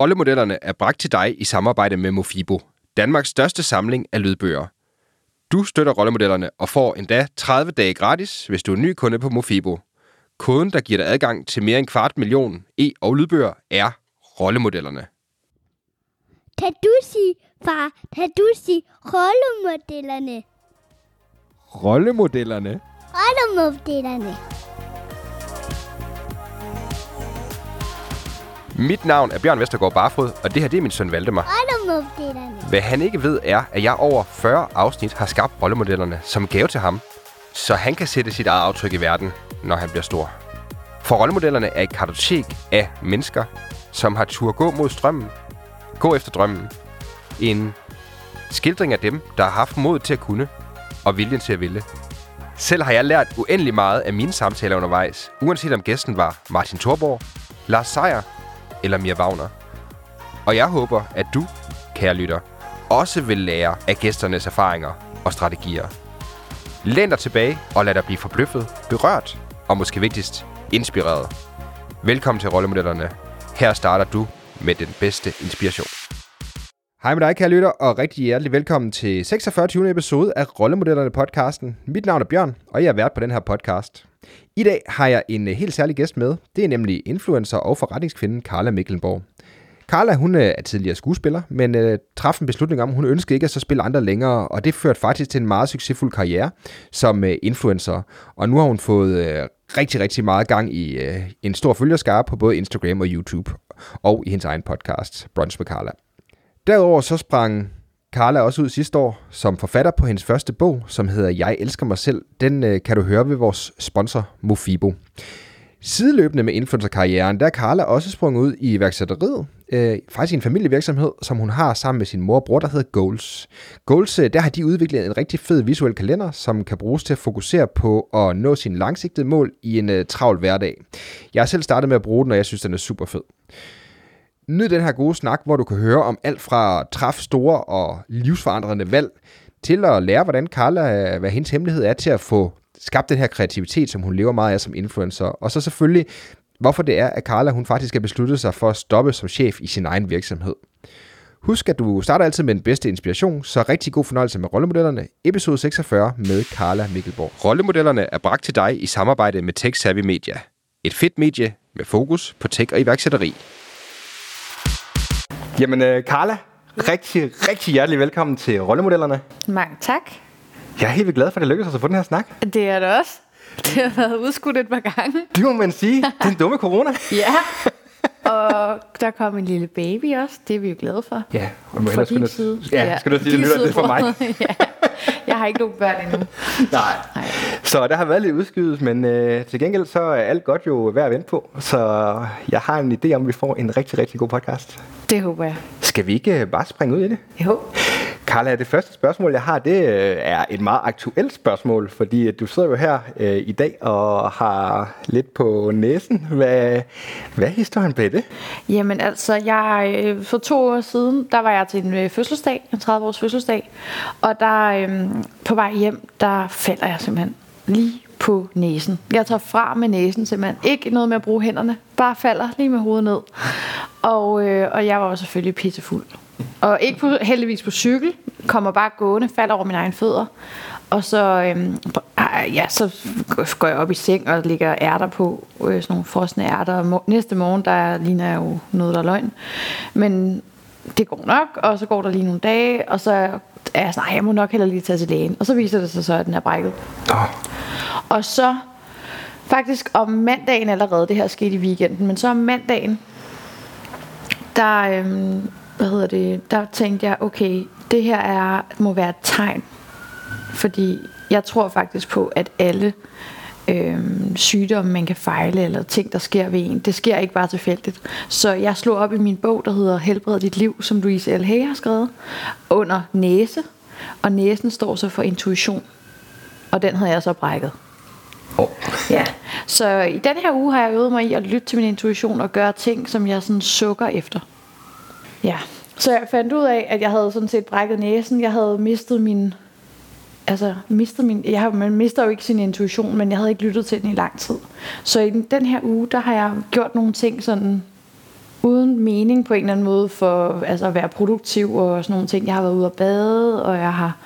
Rollemodellerne er bragt til dig i samarbejde med Mofibo, Danmarks største samling af lydbøger. Du støtter rollemodellerne og får endda 30 dage gratis, hvis du er ny kunde på Mofibo. Koden, der giver dig adgang til mere end kvart million e- og lydbøger, er rollemodellerne. Kan du sige, far, kan du sige rollemodellerne? Rollemodellerne? Rollemodellerne. Mit navn er Bjørn Vestergaard Barfod, og det her det er min søn Valdemar. Hvad han ikke ved er, at jeg over 40 afsnit har skabt rollemodellerne som gave til ham, så han kan sætte sit eget aftryk i verden, når han bliver stor. For rollemodellerne er et kartotek af mennesker, som har tur gå mod strømmen, gå efter drømmen. En skildring af dem, der har haft mod til at kunne, og viljen til at ville. Selv har jeg lært uendelig meget af mine samtaler undervejs, uanset om gæsten var Martin Thorborg, Lars Seier eller Mia Wagner. Og jeg håber, at du, kære lytter, også vil lære af gæsternes erfaringer og strategier. Læn dig tilbage og lad dig blive forbløffet, berørt og måske vigtigst, inspireret. Velkommen til Rollemodellerne. Her starter du med den bedste inspiration. Hej med dig, kære lytter, og rigtig hjertelig velkommen til 46. episode af Rollemodellerne podcasten. Mit navn er Bjørn, og jeg er vært på den her podcast. I dag har jeg en øh, helt særlig gæst med. Det er nemlig influencer og forretningskvinden Carla Mikkelborg. Carla, hun øh, er tidligere skuespiller, men øh, traf en beslutning om, at hun ønskede ikke at så spille andre længere, og det førte faktisk til en meget succesfuld karriere som øh, influencer. Og nu har hun fået øh, rigtig, rigtig meget gang i øh, en stor følgerskare på både Instagram og YouTube, og i hendes egen podcast, Brunch med Carla. Derudover så sprang Carla også ud sidste år som forfatter på hendes første bog, som hedder Jeg elsker mig selv. Den øh, kan du høre ved vores sponsor Mofibo. Sideløbende med influencerkarrieren, der er Carla også sprunget ud i iværksætteriet. Øh, faktisk i en familievirksomhed, som hun har sammen med sin mor og bror, der hedder Goals. Goals, øh, der har de udviklet en rigtig fed visuel kalender, som kan bruges til at fokusere på at nå sine langsigtede mål i en øh, travl hverdag. Jeg har selv startet med at bruge den, og jeg synes, den er super fed. Nyd den her gode snak, hvor du kan høre om alt fra træf store og livsforandrende valg, til at lære, hvordan Carla, øh, hvad hendes hemmelighed er til at få skabt den her kreativitet, som hun lever meget af som influencer. Og så selvfølgelig, hvorfor det er, at Carla hun faktisk har besluttet sig for at stoppe som chef i sin egen virksomhed. Husk, at du starter altid med den bedste inspiration, så rigtig god fornøjelse med Rollemodellerne, episode 46 med Carla Mikkelborg. Rollemodellerne er bragt til dig i samarbejde med Tech Savvy Media. Et fedt medie med fokus på tech og iværksætteri. Jamen, uh, Carla, rigtig, rigtig hjertelig velkommen til Rollemodellerne. Mange tak. Jeg er helt glad for, at det lykkedes os at få den her snak. Det er det også. Det har været udskudt et par gange. Det må man sige. Den dumme corona. Ja. Og der kom en lille baby også. Det er vi jo glade for. Ja, og må ellers side. Ja, skal du sige, det lytter det er for mig. ja. Jeg har ikke nogen børn endnu. Nej. Nej. Så der har været lidt udskydet, men øh, til gengæld så er alt godt jo værd at vente på. Så jeg har en idé om, at vi får en rigtig, rigtig god podcast. Det håber jeg. Skal vi ikke øh, bare springe ud i det? Jo. Carla, det første spørgsmål, jeg har, det øh, er et meget aktuelt spørgsmål, fordi øh, du sidder jo her øh, i dag og har lidt på næsen. Hvad, hvad er historien bag det? Jamen altså, jeg, øh, for to år siden, der var jeg til en øh, fødselsdag, en 30-års fødselsdag, og der øh, på vej hjem, der falder jeg simpelthen lige på næsen. Jeg tager fra med næsen simpelthen. Ikke noget med at bruge hænderne, bare falder lige med hovedet ned. Og, øh, og jeg var jo selvfølgelig pissefuld. Og ikke på, heldigvis på cykel, kommer bare gående, falder over mine egne fødder. Og så, øhm, ja, så går jeg op i seng og ligger ærter på, øh, sådan nogle frosne ærter. Og næste morgen, der ligner jeg jo noget, der er løgn. Men det går nok, og så går der lige nogle dage, og så er jeg sådan, "Ej, jeg må nok heller lige tage til lægen. Og så viser det sig så, at den er brækket. Oh, Og så faktisk om mandagen allerede, det her skete i weekenden, men så om mandagen, der, øhm, hvad hedder det, der tænkte jeg, okay, det her er, må være et tegn. Fordi jeg tror faktisk på, at alle øhm, sygdomme, man kan fejle, eller ting, der sker ved en, det sker ikke bare tilfældigt. Så jeg slog op i min bog, der hedder Helbred dit liv, som Louise L. Hay har skrevet, under næse. Og næsen står så for intuition. Og den havde jeg så brækket. oh. Ja, så i den her uge har jeg øvet mig i at lytte til min intuition og gøre ting, som jeg sådan sukker efter. Ja, så jeg fandt ud af, at jeg havde sådan set brækket næsen. Jeg havde mistet min... Altså, mistet min... Jeg har, man mister jo ikke sin intuition, men jeg havde ikke lyttet til den i lang tid. Så i den, her uge, der har jeg gjort nogle ting sådan uden mening på en eller anden måde for altså at være produktiv og sådan nogle ting. Jeg har været ude at bade, og jeg har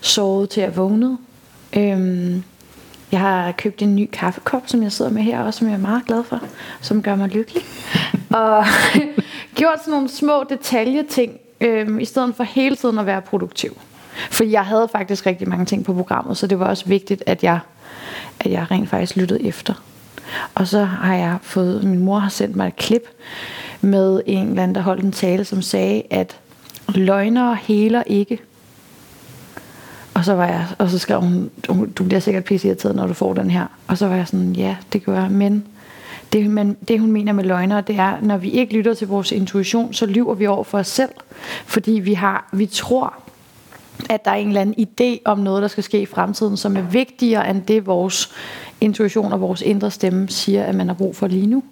sovet til at vågne. Øhm, jeg har købt en ny kaffekop, som jeg sidder med her, og som jeg er meget glad for, som gør mig lykkelig. og gjort sådan nogle små detaljeting, øhm, i stedet for hele tiden at være produktiv. For jeg havde faktisk rigtig mange ting på programmet, så det var også vigtigt, at jeg, at jeg rent faktisk lyttede efter. Og så har jeg fået, min mor har sendt mig et klip med en eller anden, der holdt en tale, som sagde, at løgnere heler ikke. Og så var jeg, og så skrev hun, du bliver sikkert pisse irriteret, når du får den her. Og så var jeg sådan, ja, det gør jeg, men det, men det hun mener med løgnere, det er, når vi ikke lytter til vores intuition, så lyver vi over for os selv. Fordi vi, har, vi tror, at der er en eller anden idé om noget, der skal ske i fremtiden, som er vigtigere end det, vores intuition og vores indre stemme siger, at man har brug for lige nu.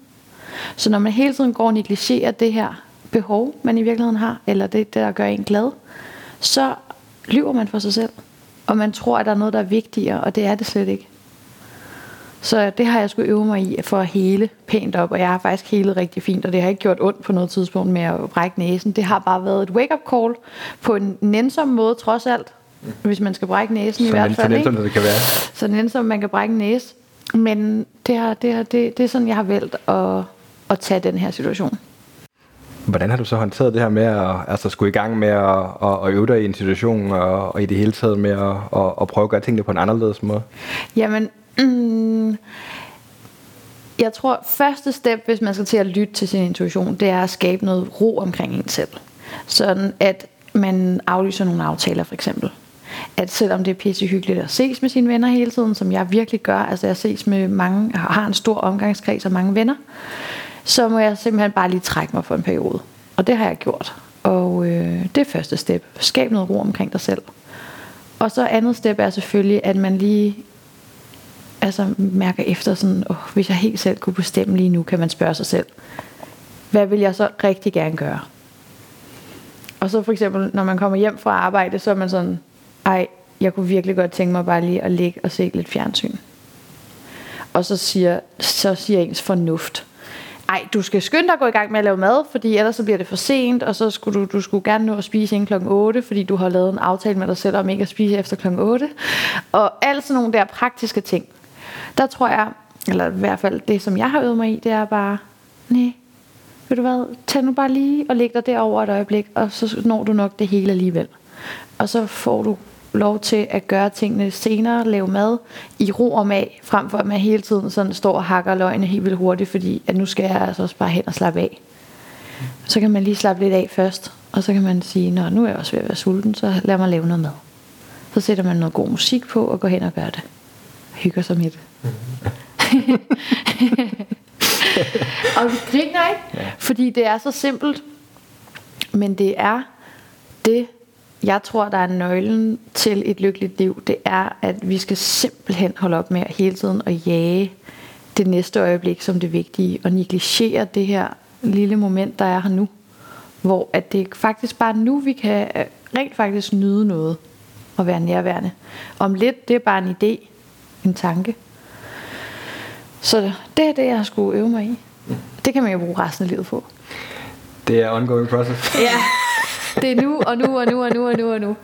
Så når man hele tiden går og negligerer det her behov, man i virkeligheden har, eller det, der gør en glad, så lyver man for sig selv. Og man tror, at der er noget, der er vigtigere, og det er det slet ikke. Så det har jeg skulle øve mig i for at hele pænt op, og jeg har faktisk helet rigtig fint, og det har ikke gjort ondt på noget tidspunkt med at brække næsen. Det har bare været et wake-up call på en nænsom måde, trods alt, hvis man skal brække næsen så i hvert fald. Så nænsom det kan være. Så nænsom man kan brække næse. Men det, har, det, har, det, det er sådan, jeg har valgt at, at tage den her situation. Hvordan har du så håndteret det her med at altså, skulle i gang med at, at, at øve dig i en situation, og, og i det hele taget med at, at, at prøve at gøre tingene på en anderledes måde? Jamen, mm, jeg tror, første step, hvis man skal til at lytte til sin intuition, det er at skabe noget ro omkring en selv. Sådan at man aflyser nogle aftaler for eksempel. At selvom det er pisse hyggeligt at ses med sine venner hele tiden, som jeg virkelig gør, altså jeg ses med mange, jeg har en stor omgangskreds og mange venner, så må jeg simpelthen bare lige trække mig for en periode. Og det har jeg gjort. Og øh, det er første step. Skab noget ro omkring dig selv. Og så andet step er selvfølgelig, at man lige altså, mærker efter sådan, oh, hvis jeg helt selv kunne bestemme lige nu, kan man spørge sig selv, hvad vil jeg så rigtig gerne gøre? Og så for eksempel, når man kommer hjem fra arbejde, så er man sådan, ej, jeg kunne virkelig godt tænke mig bare lige at ligge og se lidt fjernsyn. Og så siger, så siger ens fornuft, ej, du skal skynde dig at gå i gang med at lave mad, fordi ellers så bliver det for sent, og så skulle du, du skulle gerne nå at spise inden klokken 8, fordi du har lavet en aftale med dig selv om ikke at spise efter klokken 8. Og alt sådan nogle der praktiske ting. Der tror jeg, eller i hvert fald det, som jeg har øvet mig i, det er bare, nej, ved du hvad, tag nu bare lige og læg dig derover et øjeblik, og så når du nok det hele alligevel. Og så får du lov til at gøre tingene senere, lave mad i ro og mag, frem for at man hele tiden sådan står og hakker løgene helt vildt hurtigt, fordi at nu skal jeg altså også bare hen og slappe af. Så kan man lige slappe lidt af først, og så kan man sige, Nå, nu er jeg også ved at være sulten, så lad mig lave noget mad. Så sætter man noget god musik på og går hen og gør det. Hygger sig med det. og vi griner ikke, ja. fordi det er så simpelt, men det er det, jeg tror, der er nøglen til et lykkeligt liv, det er, at vi skal simpelthen holde op med hele tiden at jage det næste øjeblik som det vigtige, og negligere det her lille moment, der er her nu. Hvor at det faktisk bare nu, vi kan øh, rent faktisk nyde noget og være nærværende. Om lidt, det er bare en idé, en tanke. Så det er det, jeg skulle øve mig i. Det kan man jo bruge resten af livet på. Det er ongoing process. Ja, det er nu, og nu, og nu, og nu, og nu, og nu.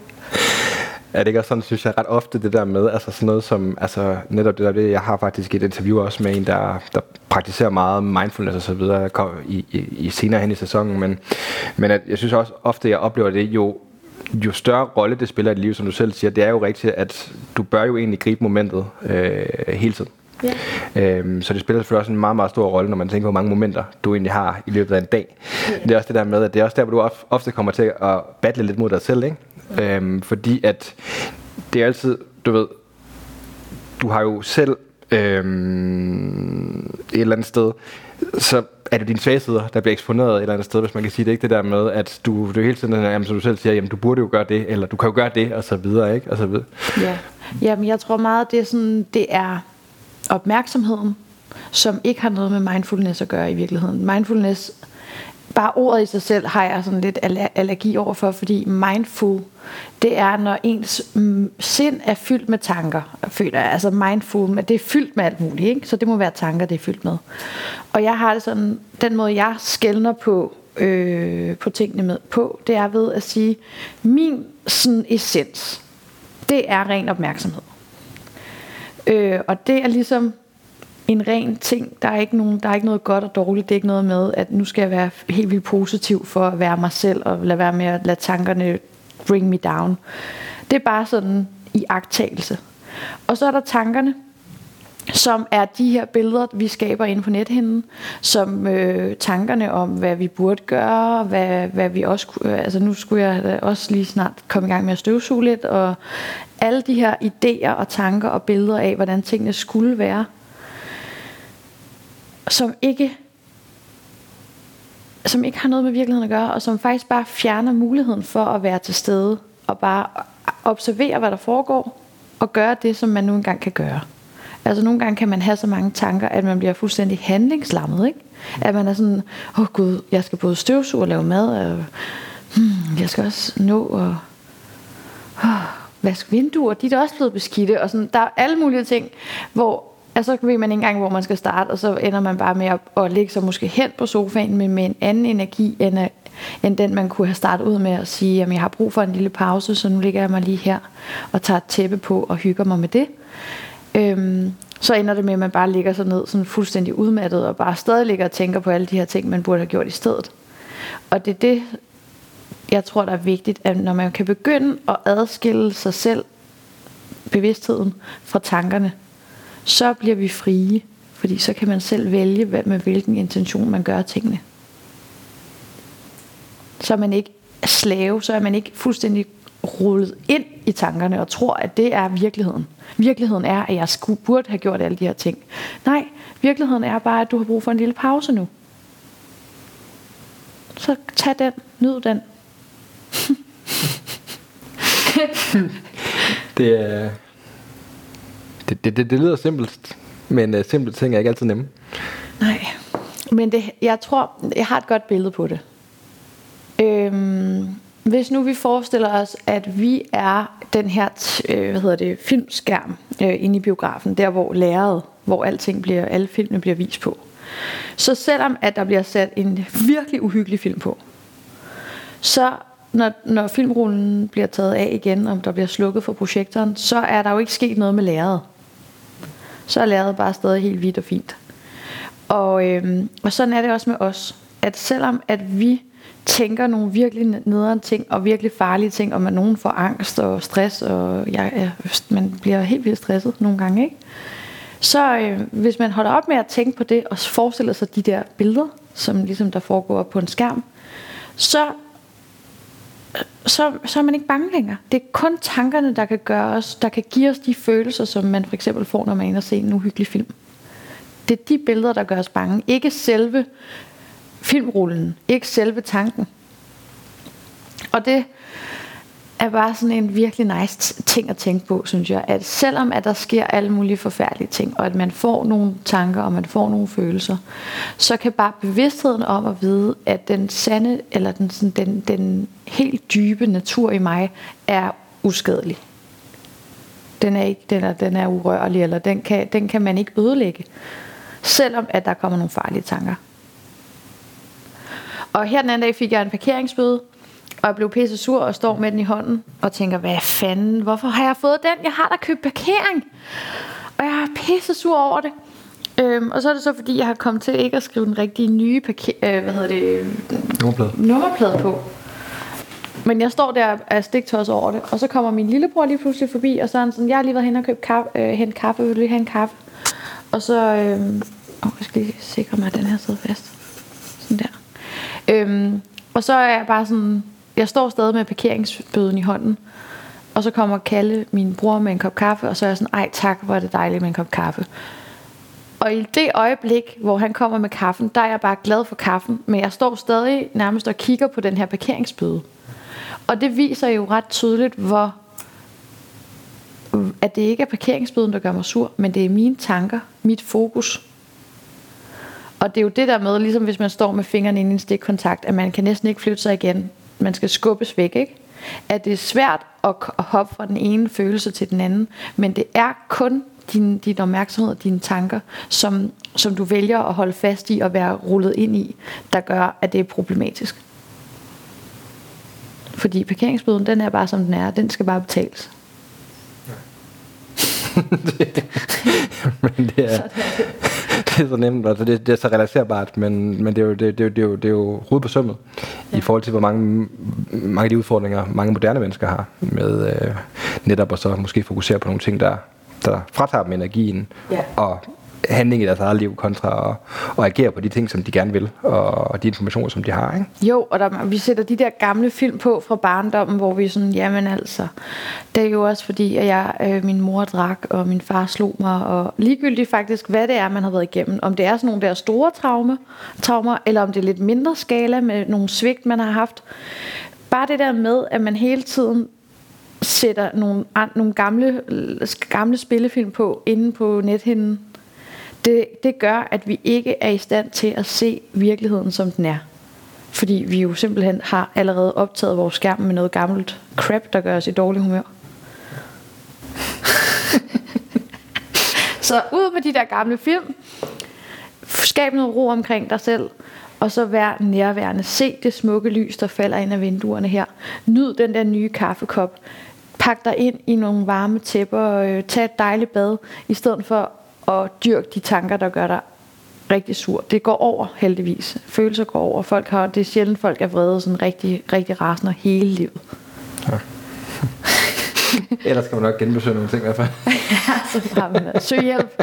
Er det ikke også sådan, synes jeg ret ofte det der med, altså sådan noget som, altså netop det der, det, jeg har faktisk et interview også med en, der, der praktiserer meget mindfulness og så videre i, i, i senere hen i sæsonen, men, men at jeg synes også ofte, jeg oplever det, jo jo større rolle det spiller i dit liv, som du selv siger, det er jo rigtigt, at du bør jo egentlig gribe momentet øh, hele tiden. Ja. Øhm, så det spiller selvfølgelig også en meget, meget stor rolle, når man tænker, hvor mange momenter du egentlig har i løbet af en dag. Det er også det der med, at det er også der, hvor du ofte kommer til at battle lidt mod dig selv, ikke? Øhm, fordi at det er altid, du ved, du har jo selv øhm, et eller andet sted, så er det dine svagheder, der bliver eksponeret et eller andet sted, hvis man kan sige det, ikke det der med, at du, du hele tiden, jamen, som du selv siger, jamen du burde jo gøre det, eller du kan jo gøre det, og så videre, ikke? Og så videre. Ja, jamen jeg tror meget, det er sådan, det er opmærksomheden, som ikke har noget med mindfulness at gøre i virkeligheden. Mindfulness bare ordet i sig selv har jeg sådan lidt allergi overfor, fordi mindful, det er, når ens mm, sind er fyldt med tanker, føler jeg. Altså mindful, men det er fyldt med alt muligt, ikke? Så det må være tanker, det er fyldt med. Og jeg har det sådan, den måde jeg skældner på, øh, på tingene med på, det er ved at sige, min sådan essens, det er ren opmærksomhed. Øh, og det er ligesom en ren ting. Der er, ikke nogen, der er ikke noget godt og dårligt. Det er ikke noget med, at nu skal jeg være helt vildt positiv for at være mig selv, og lade være med at lade tankerne bring me down. Det er bare sådan i agtagelse. Og så er der tankerne, som er de her billeder, vi skaber inde på nethinden, som øh, tankerne om, hvad vi burde gøre, hvad, hvad vi også øh, altså nu skulle jeg også lige snart komme i gang med at støvsuge lidt, og alle de her idéer og tanker og billeder af, hvordan tingene skulle være, som ikke som ikke har noget med virkeligheden at gøre, og som faktisk bare fjerner muligheden for at være til stede, og bare observere, hvad der foregår, og gøre det, som man nu engang kan gøre. Altså nogle gange kan man have så mange tanker, at man bliver fuldstændig handlingslammet, ikke? At man er sådan, åh oh, gud, jeg skal både støvsuge og lave mad, og hmm, jeg skal også nå og oh, vaske vinduer, de er da også blevet beskidte, og sådan, der er alle mulige ting, hvor Altså, så ved man ikke engang, hvor man skal starte, og så ender man bare med at, at ligge sig måske hen på sofaen, men med en anden energi, end, øh, end den man kunne have startet ud med at sige, at jeg har brug for en lille pause, så nu ligger jeg mig lige her og tager et tæppe på og hygger mig med det. Øhm, så ender det med, at man bare ligger sig ned sådan fuldstændig udmattet, og bare stadig ligger og tænker på alle de her ting, man burde have gjort i stedet. Og det er det, jeg tror, der er vigtigt, at når man kan begynde at adskille sig selv, bevidstheden, fra tankerne, så bliver vi frie. Fordi så kan man selv vælge, hvad, med hvilken intention man gør tingene. Så er man ikke slave, så er man ikke fuldstændig rullet ind i tankerne og tror, at det er virkeligheden. Virkeligheden er, at jeg skulle, burde have gjort alle de her ting. Nej, virkeligheden er bare, at du har brug for en lille pause nu. Så tag den, nyd den. det er det, det, det, det lyder simpelt, men uh, simple ting er ikke altid nemme. Nej, men det, jeg tror, jeg har et godt billede på det. Øhm, hvis nu vi forestiller os, at vi er den her øh, hvad hedder det, filmskærm øh, inde i biografen, der hvor læret, hvor alting bliver, alle filmene bliver vist på. Så selvom at der bliver sat en virkelig uhyggelig film på, så når, når filmrullen bliver taget af igen, om der bliver slukket for projektoren, så er der jo ikke sket noget med læret. så er læret bare stadig helt hvidt og fint. Og, øhm, og sådan er det også med os. At selvom at vi tænker nogle virkelig nederen ting og virkelig farlige ting, og man nogen får angst og stress, og jeg, jeg, man bliver helt vildt stresset nogle gange, ikke? Så øh, hvis man holder op med at tænke på det, og forestiller sig de der billeder, som ligesom der foregår på en skærm, så øh, så, så er man ikke bange længere. Det er kun tankerne, der kan gøre os, der kan give os de følelser, som man for eksempel får, når man er inde og ser en uhyggelig film. Det er de billeder, der gør os bange. Ikke selve filmrullen. Ikke selve tanken. Og det er bare sådan en virkelig nice ting at tænke på, synes jeg. At selvom at der sker alle mulige forfærdelige ting, og at man får nogle tanker, og man får nogle følelser, så kan bare bevidstheden om at vide, at den sande, eller den, sådan, den, den helt dybe natur i mig, er uskadelig. Den er, ikke, den er, den er urørlig, eller den kan, den kan man ikke ødelægge, selvom at der kommer nogle farlige tanker. Og her den anden dag fik jeg en parkeringsbøde, og jeg blev pisse sur og står med den i hånden og tænker, hvad fanden, hvorfor har jeg fået den? Jeg har da købt parkering. Og jeg er pisse sur over det. Øhm, og så er det så fordi, jeg har kommet til ikke at skrive den rigtige nye parker, øh, hvad hedder det? Nummerplade. Nummerplade på. Men jeg står der af stiktøjs over det, og så kommer min lillebror lige pludselig forbi, og så er han sådan, jeg har lige været hen og købt kaffe, øh, hen kaffe, vil du lige have en kaffe? Og så, øh, åh, jeg skal lige sikre mig, at den her sidder fast. Sådan der. Øhm, og så er jeg bare sådan, jeg står stadig med parkeringsbøden i hånden. Og så kommer Kalle, min bror, med en kop kaffe, og så er jeg sådan, ej tak, hvor er det dejligt med en kop kaffe. Og i det øjeblik, hvor han kommer med kaffen, der er jeg bare glad for kaffen, men jeg står stadig nærmest og kigger på den her parkeringsbøde. Og det viser jo ret tydeligt, hvor at det ikke er parkeringsbøden, der gør mig sur, men det er mine tanker, mit fokus. Og det er jo det der med, ligesom hvis man står med fingrene inde i en stikkontakt, at man kan næsten ikke flytte sig igen. Man skal skubbes væk, ikke? At det er svært at at hoppe fra den ene følelse til den anden, men det er kun din, din opmærksomhed og dine tanker, som, som du vælger at holde fast i og være rullet ind i, der gør, at det er problematisk. Fordi parkeringsbøden, den er bare som den er, den skal bare betales. men det er, det er så nemt, altså det, det er så relaterbart, men, men det, er jo, det, det, er jo- det, er jo, det er jo hovedet på sømmet ja. i forhold til, hvor mange, mange af de udfordringer, mange moderne mennesker har med øh, netop at så måske fokusere på nogle ting, der, der fratager dem energien Ja. og handling i deres eget liv, kontra at, at agere på de ting, som de gerne vil, og, og de informationer, som de har. Ikke? Jo, og der, vi sætter de der gamle film på fra barndommen, hvor vi er sådan, jamen altså, det er jo også fordi, at jeg, øh, min mor drak, og min far slog mig, og ligegyldigt faktisk, hvad det er, man har været igennem. Om det er sådan nogle der store traume, traumer, eller om det er lidt mindre skala med nogle svigt, man har haft. Bare det der med, at man hele tiden sætter nogle, nogle gamle, gamle spillefilm på inde på nethinden, det, det gør, at vi ikke er i stand til at se virkeligheden, som den er. Fordi vi jo simpelthen har allerede optaget vores skærm med noget gammelt crap, der gør os i dårlig humør. så ud med de der gamle film. Skab noget ro omkring dig selv. Og så vær nærværende. Se det smukke lys, der falder ind af vinduerne her. Nyd den der nye kaffekop. Pak dig ind i nogle varme tæpper. Øh, tag et dejligt bad. I stedet for at dyrke de tanker, der gør dig rigtig sur. Det går over heldigvis. Følelser går over. Folk har, det er sjældent, folk er vrede sådan rigtig, rigtig rasende hele livet. Ellers skal man nok genbesøge nogle ting i hvert fald. Så har man søg hjælp.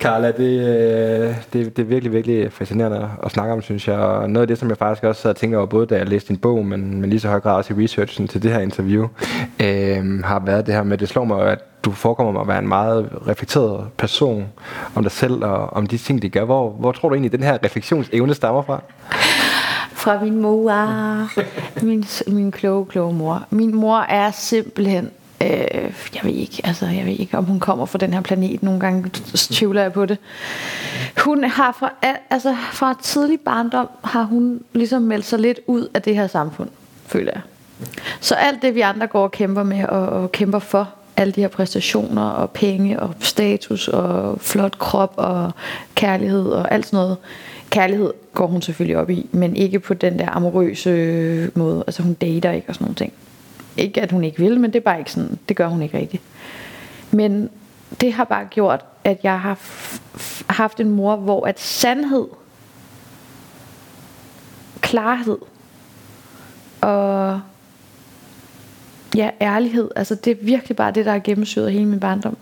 Carla, det, øh, det, det er virkelig, virkelig fascinerende at snakke om, synes jeg. Og noget af det, som jeg faktisk også sad og tænkte over, både da jeg læste din bog, men, men lige så høj grad også i researchen til det her interview, øh, har været det her med, det slår mig, at du forekommer mig at være en meget reflekteret person om dig selv og om de ting, de gør. Hvor, hvor tror du egentlig, den her refleksionsevne stammer fra? Fra min mor. Min, min kloge, kloge mor. Min mor er simpelthen... Øh, jeg ved ikke, altså jeg ved ikke, om hun kommer fra den her planet. Nogle gange tvivler jeg på det. Hun har fra, altså fra tidlig barndom har hun ligesom meldt sig lidt ud af det her samfund, føler jeg. Så alt det vi andre går og kæmper med og, og kæmper for, alle de her præstationer og penge og status og flot krop og kærlighed og alt sådan noget. Kærlighed går hun selvfølgelig op i, men ikke på den der amorøse måde. Altså hun dater ikke og sådan nogle ting. Ikke at hun ikke vil, men det er bare ikke sådan, det gør hun ikke rigtigt. Men det har bare gjort, at jeg har haft en mor, hvor at sandhed, klarhed og ja, ærlighed, altså det er virkelig bare det, der har gennemsyret hele min barndom.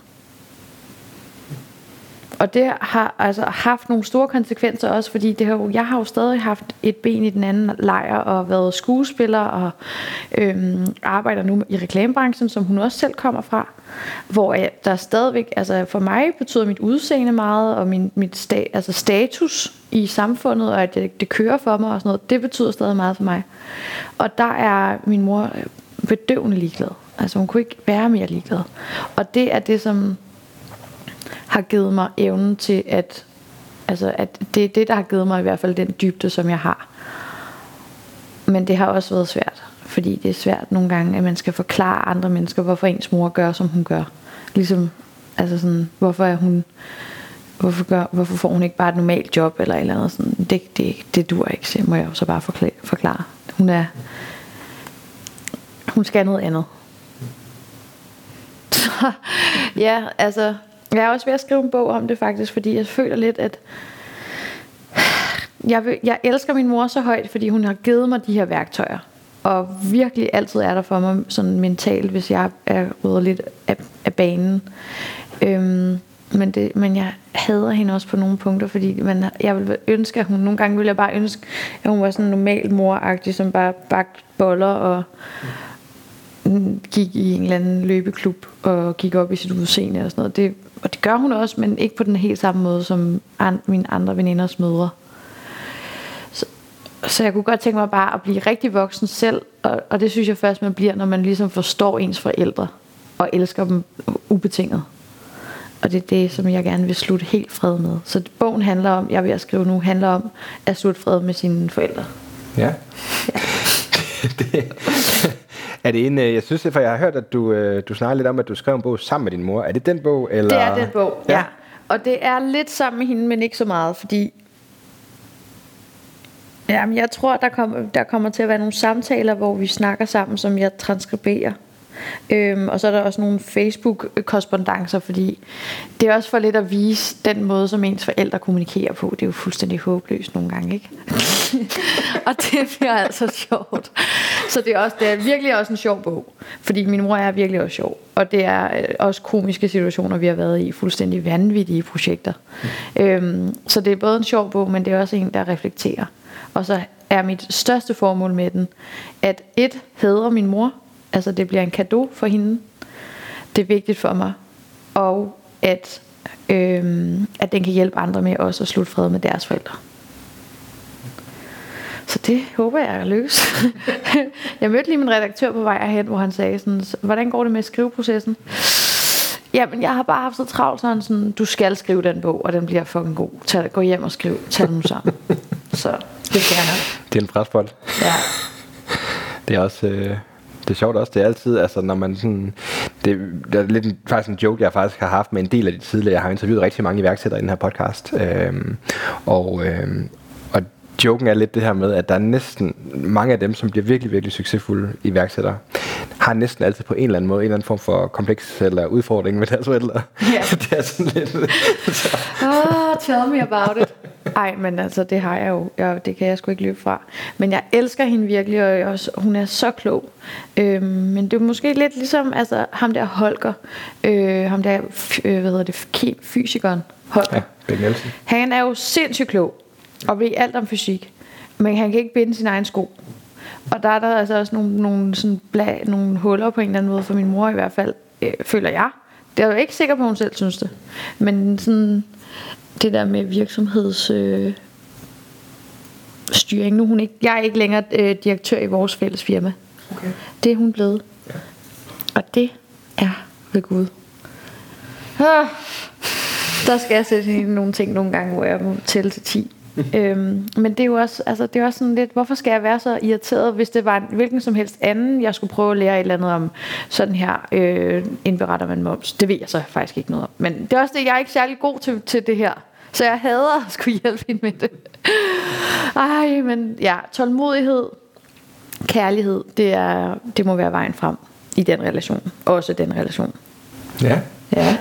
Og det har altså haft nogle store konsekvenser også, fordi det har jo, jeg har jo stadig haft et ben i den anden lejr og været skuespiller og øhm, arbejder nu i reklamebranchen, som hun også selv kommer fra. Hvor jeg, der stadigvæk, altså for mig betyder mit udseende meget, og min, mit sta, altså status i samfundet, og at det, det kører for mig og sådan noget, det betyder stadig meget for mig. Og der er min mor bedøvende ligeglad. Altså hun kunne ikke være mere ligeglad. Og det er det, som har givet mig evnen til at altså at det er det der har givet mig i hvert fald den dybde som jeg har men det har også været svært fordi det er svært nogle gange at man skal forklare andre mennesker hvorfor ens mor gør som hun gør ligesom altså sådan hvorfor er hun hvorfor, gør, hvorfor får hun ikke bare et normalt job eller et eller andet sådan det, det, det dur ikke så må jeg jo så bare forklare, forklare hun er hun skal noget andet så, ja, altså, jeg er også ved at skrive en bog om det faktisk, fordi jeg føler lidt, at jeg, vil, jeg elsker min mor så højt, fordi hun har givet mig de her værktøjer. Og virkelig altid er der for mig sådan mentalt, hvis jeg er ryddet lidt af, af banen. Øhm, men, det, men jeg hader hende også på nogle punkter, fordi man, jeg vil ønske, at hun nogle gange ville jeg bare ønske, at hun var sådan en normal moragtig, som bare bagte boller og gik i en eller anden løbeklub og gik op i sit udseende og sådan noget. Det, og det gør hun også, men ikke på den helt samme måde som an, mine andre veninders mødre. Så, så jeg kunne godt tænke mig bare at blive rigtig voksen selv, og, og det synes jeg først, man bliver, når man ligesom forstår ens forældre og elsker dem ubetinget. Og det er det, som jeg gerne vil slutte helt fred med. Så bogen handler om, jeg at skrive nu, handler om at slutte fred med sine forældre. Ja. ja. det, er det en, øh, jeg synes, for jeg har hørt, at du, øh, du snakker lidt om, at du skrev en bog sammen med din mor. Er det den bog? Eller? Det er den bog, ja. ja. Og det er lidt sammen med hende, men ikke så meget, fordi Jamen, jeg tror, der, kom, der kommer til at være nogle samtaler, hvor vi snakker sammen, som jeg transkriberer. Øhm, og så er der også nogle Facebook-korrespondencer, fordi det er også for lidt at vise den måde, som ens forældre kommunikerer på. Det er jo fuldstændig håbløst nogle gange, ikke? og det bliver altså sjovt. Så det er, også, det er virkelig også en sjov bog, fordi min mor er virkelig også sjov. Og det er øh, også komiske situationer, vi har været i, fuldstændig vanvittige projekter. Mm. Øhm, så det er både en sjov bog, men det er også en, der reflekterer. Og så er mit største formål med den, at et, hedder min mor, Altså det bliver en gave for hende. Det er vigtigt for mig. Og at, øhm, at den kan hjælpe andre med også at slutte fred med deres forældre. Så det håber jeg er lykkes. jeg mødte lige min redaktør på vej herhen, hvor han sagde sådan, hvordan går det med skriveprocessen? Jamen, jeg har bare haft så travlt, så han sådan, du skal skrive den bog, og den bliver fucking god. Tag, gå hjem og skriv, tag den sammen. så det kan jeg nok. Det er en presbold. Ja. Det er også... Øh det er sjovt også, det er altid, altså når man sådan, det, det er lidt en, faktisk en joke, jeg faktisk har haft med en del af de tidligere, jeg har interviewet rigtig mange iværksættere i den her podcast, øhm, og, øhm, og joken er lidt det her med, at der er næsten mange af dem, som bliver virkelig, virkelig succesfulde iværksættere, har næsten altid på en eller anden måde en eller anden form for kompleks eller udfordring med deres forældre. Yeah. det er sådan lidt... oh, tell me about it. Ej, men altså, det har jeg jo. Jeg, det kan jeg sgu ikke løbe fra. Men jeg elsker hende virkelig, og jeg også, hun er så klog. Øhm, men det er måske lidt ligesom altså, ham der Holger. Øh, ham der, øh, hvad hedder det, fysikeren Holger. Ja, Nielsen. Han er jo sindssygt klog, og ved alt om fysik. Men han kan ikke binde sin egen sko. Og der er der altså også nogle, nogle, sådan bla, nogle huller på en eller anden måde, for min mor i hvert fald, øh, føler jeg. Det er jeg ikke sikker på, at hun selv synes det. Men sådan, det der med virksomheds... Øh, styring. Nu hun ikke, jeg er ikke længere øh, direktør i vores fælles firma. Okay. Det er hun blevet. Ja. Og det er ved Gud. Ah, der skal jeg sætte nogle ting nogle gange, hvor jeg må tælle til 10. øhm, men det er jo også, altså, det er også sådan lidt, hvorfor skal jeg være så irriteret, hvis det var en, hvilken som helst anden, jeg skulle prøve at lære et eller andet om, sådan her øh, indberetter man moms. Det ved jeg så faktisk ikke noget om. Men det er også det, jeg er ikke særlig god til, til det her. Så jeg hader at skulle hjælpe hende med det. Ej, men ja, tålmodighed, kærlighed, det, er, det må være vejen frem i den relation. Også den relation. Ja. Ja.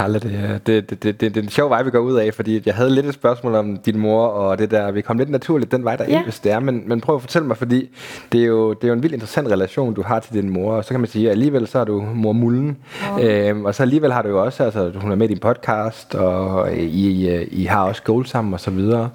Kalle, det, det, det, det, det, det er en sjov vej, vi går ud af, fordi jeg havde lidt et spørgsmål om din mor, og det der, vi kom lidt naturligt den vej der ja. hvis det er, men, men prøv at fortælle mig, fordi det er, jo, det er jo en vildt interessant relation, du har til din mor, og så kan man sige, at alligevel så er du mor Mullen, okay. øhm, og så alligevel har du jo også, altså hun er med i din podcast, og I, I, I har også goal sammen og så videre.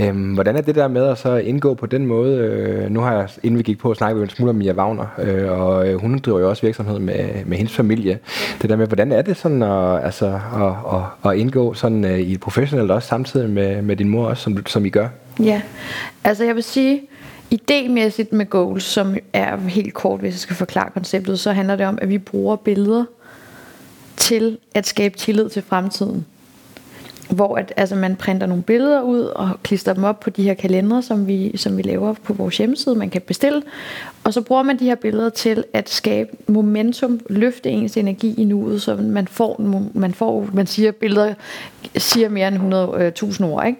Øhm, hvordan er det der med at så indgå på den måde? Øh, nu har jeg, inden vi gik på, snakket en smule om Mia Wagner, øh, og øh, hun driver jo også virksomhed med, med hendes familie. Det der med, hvordan er det sådan at, altså, at, at, at indgå sådan uh, i et professionelt også samtidig med, med din mor også, som, som I gør? Ja, altså jeg vil sige, idémæssigt med goals, som er helt kort, hvis jeg skal forklare konceptet, så handler det om, at vi bruger billeder til at skabe tillid til fremtiden hvor at, altså, man printer nogle billeder ud og klister dem op på de her kalendere, som vi, som vi laver på vores hjemmeside, man kan bestille. Og så bruger man de her billeder til at skabe momentum, løfte ens energi i nuet, så man får, man får, man siger, billeder siger mere end 100.000 øh, ord, ikke?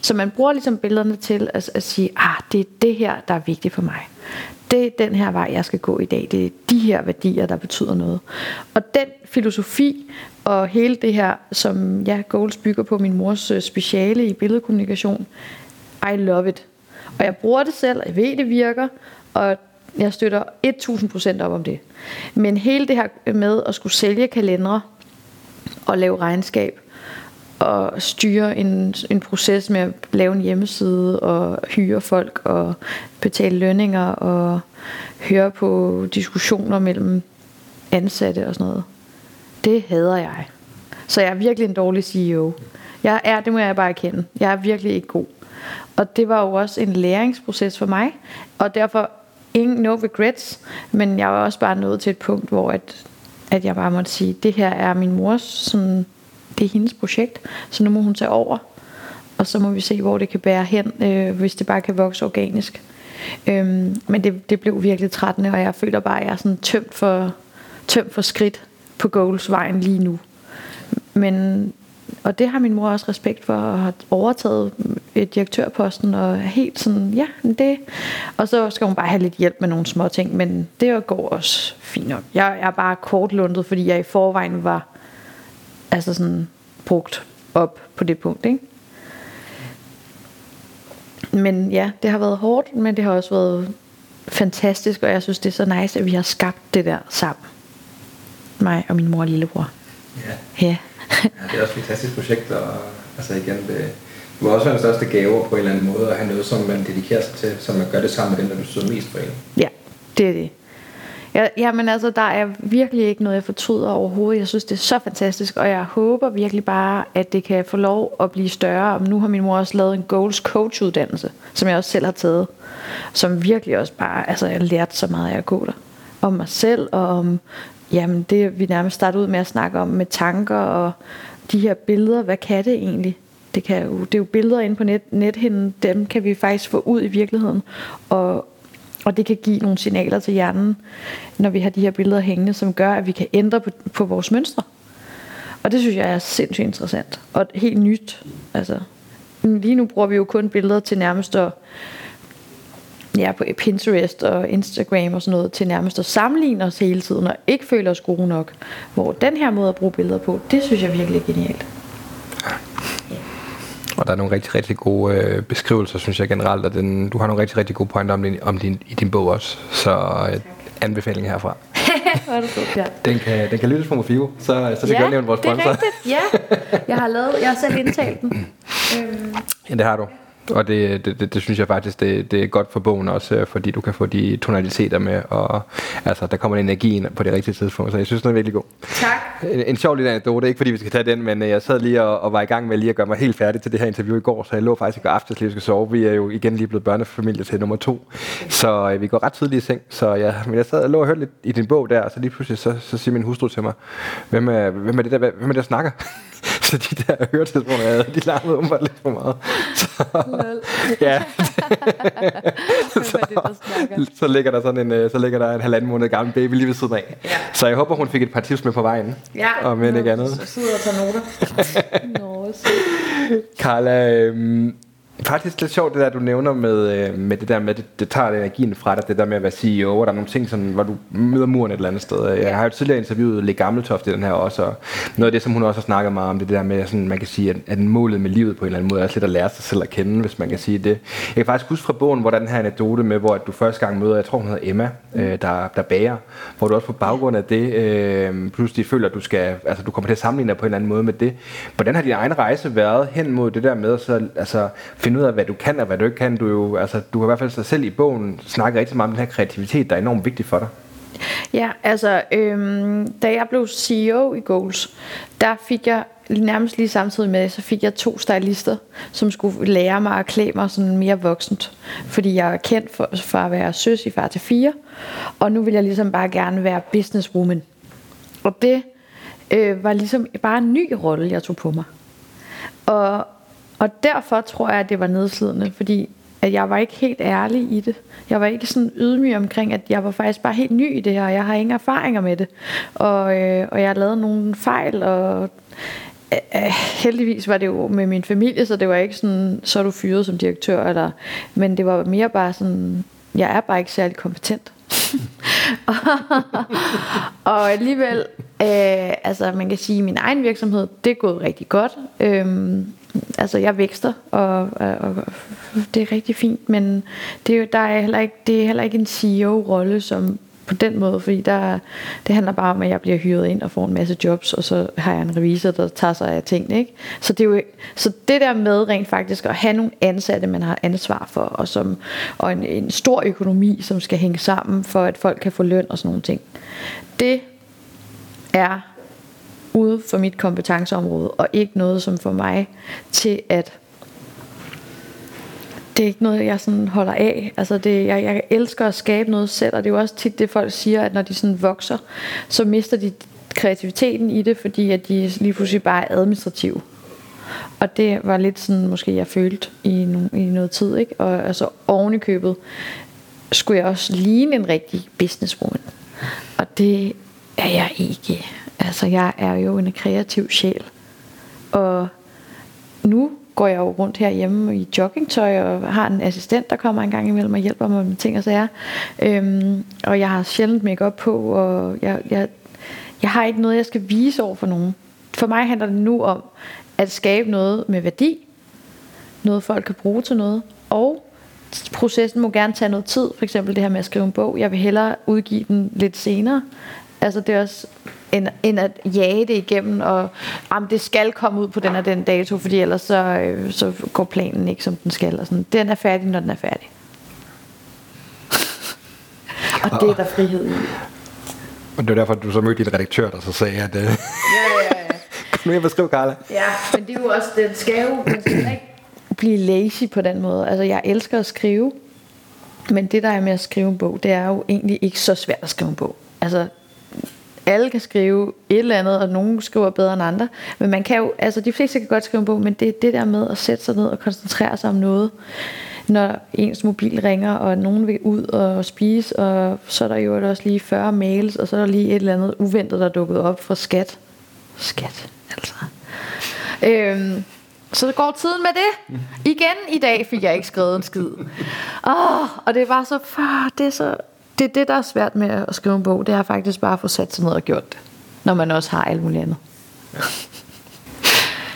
Så man bruger ligesom billederne til at, at sige, ah, det er det her, der er vigtigt for mig. Det er den her vej, jeg skal gå i dag. Det er de her værdier, der betyder noget. Og den filosofi og hele det her, som ja, Goals bygger på min mors øh, speciale i billedkommunikation, I love it. Og jeg bruger det selv, jeg ved, det virker, og jeg støtter 1000% op om det. Men hele det her med at skulle sælge kalendere og lave regnskab, og styre en, en proces med at lave en hjemmeside og hyre folk og betale lønninger og høre på diskussioner mellem ansatte og sådan noget. Det hader jeg. Så jeg er virkelig en dårlig CEO. Jeg er, det må jeg bare erkende. Jeg er virkelig ikke god. Og det var jo også en læringsproces for mig. Og derfor ingen no regrets. Men jeg var også bare nået til et punkt, hvor at, at jeg bare måtte sige, det her er min mors, sådan, det er hendes projekt, så nu må hun tage over. Og så må vi se, hvor det kan bære hen, øh, hvis det bare kan vokse organisk. Øhm, men det, det blev virkelig trættende, og jeg føler bare, at jeg er sådan tømt for, tømt for skridt på goalsvejen lige nu. Men, og det har min mor også respekt for, og har overtaget øh, direktørposten, og er helt sådan, ja, det. Og så skal hun bare have lidt hjælp med nogle små ting, men det går også fint nok. Jeg er bare kortlundet, fordi jeg i forvejen var altså sådan brugt op på det punkt, ikke? Men ja, det har været hårdt, men det har også været fantastisk, og jeg synes, det er så nice, at vi har skabt det der sammen. Mig og min mor og lillebror. Ja. Ja. ja det er også et fantastisk projekt, og altså igen, det, det må også være den største gave på en eller anden måde, at have noget, som man dedikerer sig til, så man gør det sammen med dem, der betyder mest for en. Ja, det er det. Ja, jamen altså, der er virkelig ikke noget, jeg fortryder overhovedet. Jeg synes, det er så fantastisk, og jeg håber virkelig bare, at det kan få lov at blive større. Og nu har min mor også lavet en goals coach uddannelse, som jeg også selv har taget, som virkelig også bare, altså jeg har lært så meget af at gå der. Om mig selv, og om, jamen det vi nærmest startede ud med at snakke om med tanker, og de her billeder, hvad kan det egentlig? Det, kan jo, det er jo billeder inde på net, nethinden, dem kan vi faktisk få ud i virkeligheden, og, og det kan give nogle signaler til hjernen, når vi har de her billeder hængende, som gør, at vi kan ændre på, på vores mønstre. Og det synes jeg er sindssygt interessant. Og helt nyt. Altså, lige nu bruger vi jo kun billeder til nærmest at, ja, på Pinterest og Instagram og sådan noget, til nærmest at sammenligne os hele tiden, og ikke føle os gode nok. Hvor den her måde at bruge billeder på, det synes jeg virkelig er genialt. Og der er nogle rigtig, rigtig gode øh, beskrivelser, synes jeg generelt, og den, du har nogle rigtig, rigtig gode pointer om din, om din, i din bog også. Så øh, anbefaling herfra. Hvor er det så, ja. Den kan, den kan lyttes på Mofivo, så, så det ja, nævne vores det er sponsor. rigtigt. Ja, jeg har, lavet, jeg har selv indtalt den. Øhm, Ja, det har du. Og det, det, det, det synes jeg faktisk, det, det er godt for bogen også, øh, fordi du kan få de tonaliteter med, og altså, der kommer en energi ind på det rigtige tidspunkt, så jeg synes, den er virkelig god. tak. En, en sjov lille anekdote, ikke fordi vi skal tage den, men øh, jeg sad lige og, og var i gang med lige at gøre mig helt færdig til det her interview i går, så jeg lå faktisk i går aftes lige skal sove. Vi er jo igen lige blevet børnefamilie til nummer to, så øh, vi går ret tidligt i seng. Så ja, men jeg sad og lå og hørte lidt i din bog der, og så lige pludselig så, så siger min hustru til mig, hvem er, hvem er det der, hvem er det, der snakker? Så de der høretelefoner, jeg havde, de larmede umiddelbart lidt for meget. Så, ja, snakker? så ligger der sådan en, øh, så ligger der en halvanden måned gammel baby lige ved siden af. Ja. Så jeg håber, hun fik et par tips med på vejen. Ja, Og men ikke andet. sidder og tager noter. Nå. Carla, øhm, faktisk lidt sjovt det der, du nævner med, øh, med det der med, det, det tager energien fra dig, det der med at være CEO, og der er nogle ting, sådan, hvor du møder muren et eller andet sted. Jeg har jo tidligere interviewet Le Gammeltoft i den her også, og noget af det, som hun også har snakket meget om, det der med, sådan, man kan sige, at, at målet med livet på en eller anden måde er også lidt at lære sig selv at kende, hvis man kan sige det. Jeg kan faktisk huske fra bogen, hvor der er den her anekdote med, hvor at du første gang møder, jeg tror hun hedder Emma, øh, der, der bager, hvor du også på baggrund af det, øh, pludselig føler, at du skal, altså du kommer til at sammenligne dig på en eller anden måde med det. Hvordan har din egen rejse været hen mod det der med at så, altså, finde ud af, hvad du kan og hvad du ikke kan? Du, er jo, altså, du har i hvert fald sig selv i bogen snakket rigtig meget om den her kreativitet, der er enormt vigtig for dig. Ja, altså, øhm, da jeg blev CEO i Goals, der fik jeg nærmest lige samtidig med, så fik jeg to stylister, som skulle lære mig at klæde mig sådan mere voksent. Fordi jeg er kendt for, for at være søs i far til fire, og nu vil jeg ligesom bare gerne være businesswoman. Og det øh, var ligesom bare en ny rolle, jeg tog på mig. Og, og derfor tror jeg, at det var nedslidende, fordi at jeg var ikke helt ærlig i det. Jeg var ikke sådan ydmyg omkring, at jeg var faktisk bare helt ny i det her, og jeg har ingen erfaringer med det. Og, øh, og jeg har lavet nogle fejl, og øh, øh, heldigvis var det jo med min familie, så det var ikke sådan, så er du fyret som direktør, eller, men det var mere bare sådan, jeg er bare ikke særlig kompetent. og alligevel, øh, altså man kan sige, at min egen virksomhed, det er gået rigtig godt. Øhm, altså jeg vækster, og, og, og det er rigtig fint, men det er, jo, der er heller ikke, det er heller ikke en CEO-rolle, som på den måde, fordi der, det handler bare om, at jeg bliver hyret ind og får en masse jobs, og så har jeg en revisor, der tager sig af tingene. Ikke? Så, det er jo, så det der med rent faktisk at have nogle ansatte, man har ansvar for, og, som, og en, en stor økonomi, som skal hænge sammen, for at folk kan få løn og sådan nogle ting, det er ude for mit kompetenceområde, og ikke noget som for mig til at det er ikke noget, jeg sådan holder af. Altså det, jeg, jeg elsker at skabe noget selv, og det er jo også tit det, folk siger, at når de sådan vokser, så mister de kreativiteten i det, fordi at de lige pludselig bare er administrative. Og det var lidt sådan, måske jeg følte i, no, i noget tid, ikke? Og altså oven i købet, skulle jeg også ligne en rigtig businesswoman. Og det er jeg ikke. Altså, jeg er jo en kreativ sjæl. Og nu går jeg jo rundt herhjemme i joggingtøj og har en assistent, der kommer en gang imellem og hjælper mig med ting og sager. Øhm, og jeg har sjældent makeup på, og jeg, jeg, jeg har ikke noget, jeg skal vise over for nogen. For mig handler det nu om at skabe noget med værdi, noget folk kan bruge til noget, og processen må gerne tage noget tid, for eksempel det her med at skrive en bog. Jeg vil hellere udgive den lidt senere. Altså det er også end, end at jage det igennem, og jamen, det skal komme ud på den og den dato, fordi ellers så, øh, så går planen ikke, som den skal. Og sådan. Den er færdig, når den er færdig. og det er der frihed i. Og det var derfor, at du så mødte din redaktør, der så sagde, at... Øh, Ja, ja, ja. nu jeg beskrive Carla. Ja, men det er jo også, den skal jo den skal ikke blive lazy på den måde. Altså, jeg elsker at skrive, men det der er med at skrive en bog, det er jo egentlig ikke så svært at skrive en bog. Altså, alle kan skrive et eller andet, og nogen skriver bedre end andre. Men man kan jo, altså de fleste kan godt skrive en bog, men det er det der med at sætte sig ned og koncentrere sig om noget. Når ens mobil ringer, og nogen vil ud og spise, og så er der jo også lige 40 mails, og så er der lige et eller andet uventet, der er dukket op fra skat. Skat, altså. Øhm, så det går tiden med det. Igen i dag fik jeg ikke skrevet en skid. Oh, og det var så, far, det er så, det er det, der er svært med at skrive en bog. Det er faktisk bare at få sat sig ned og gjort det. Når man også har alt muligt andet.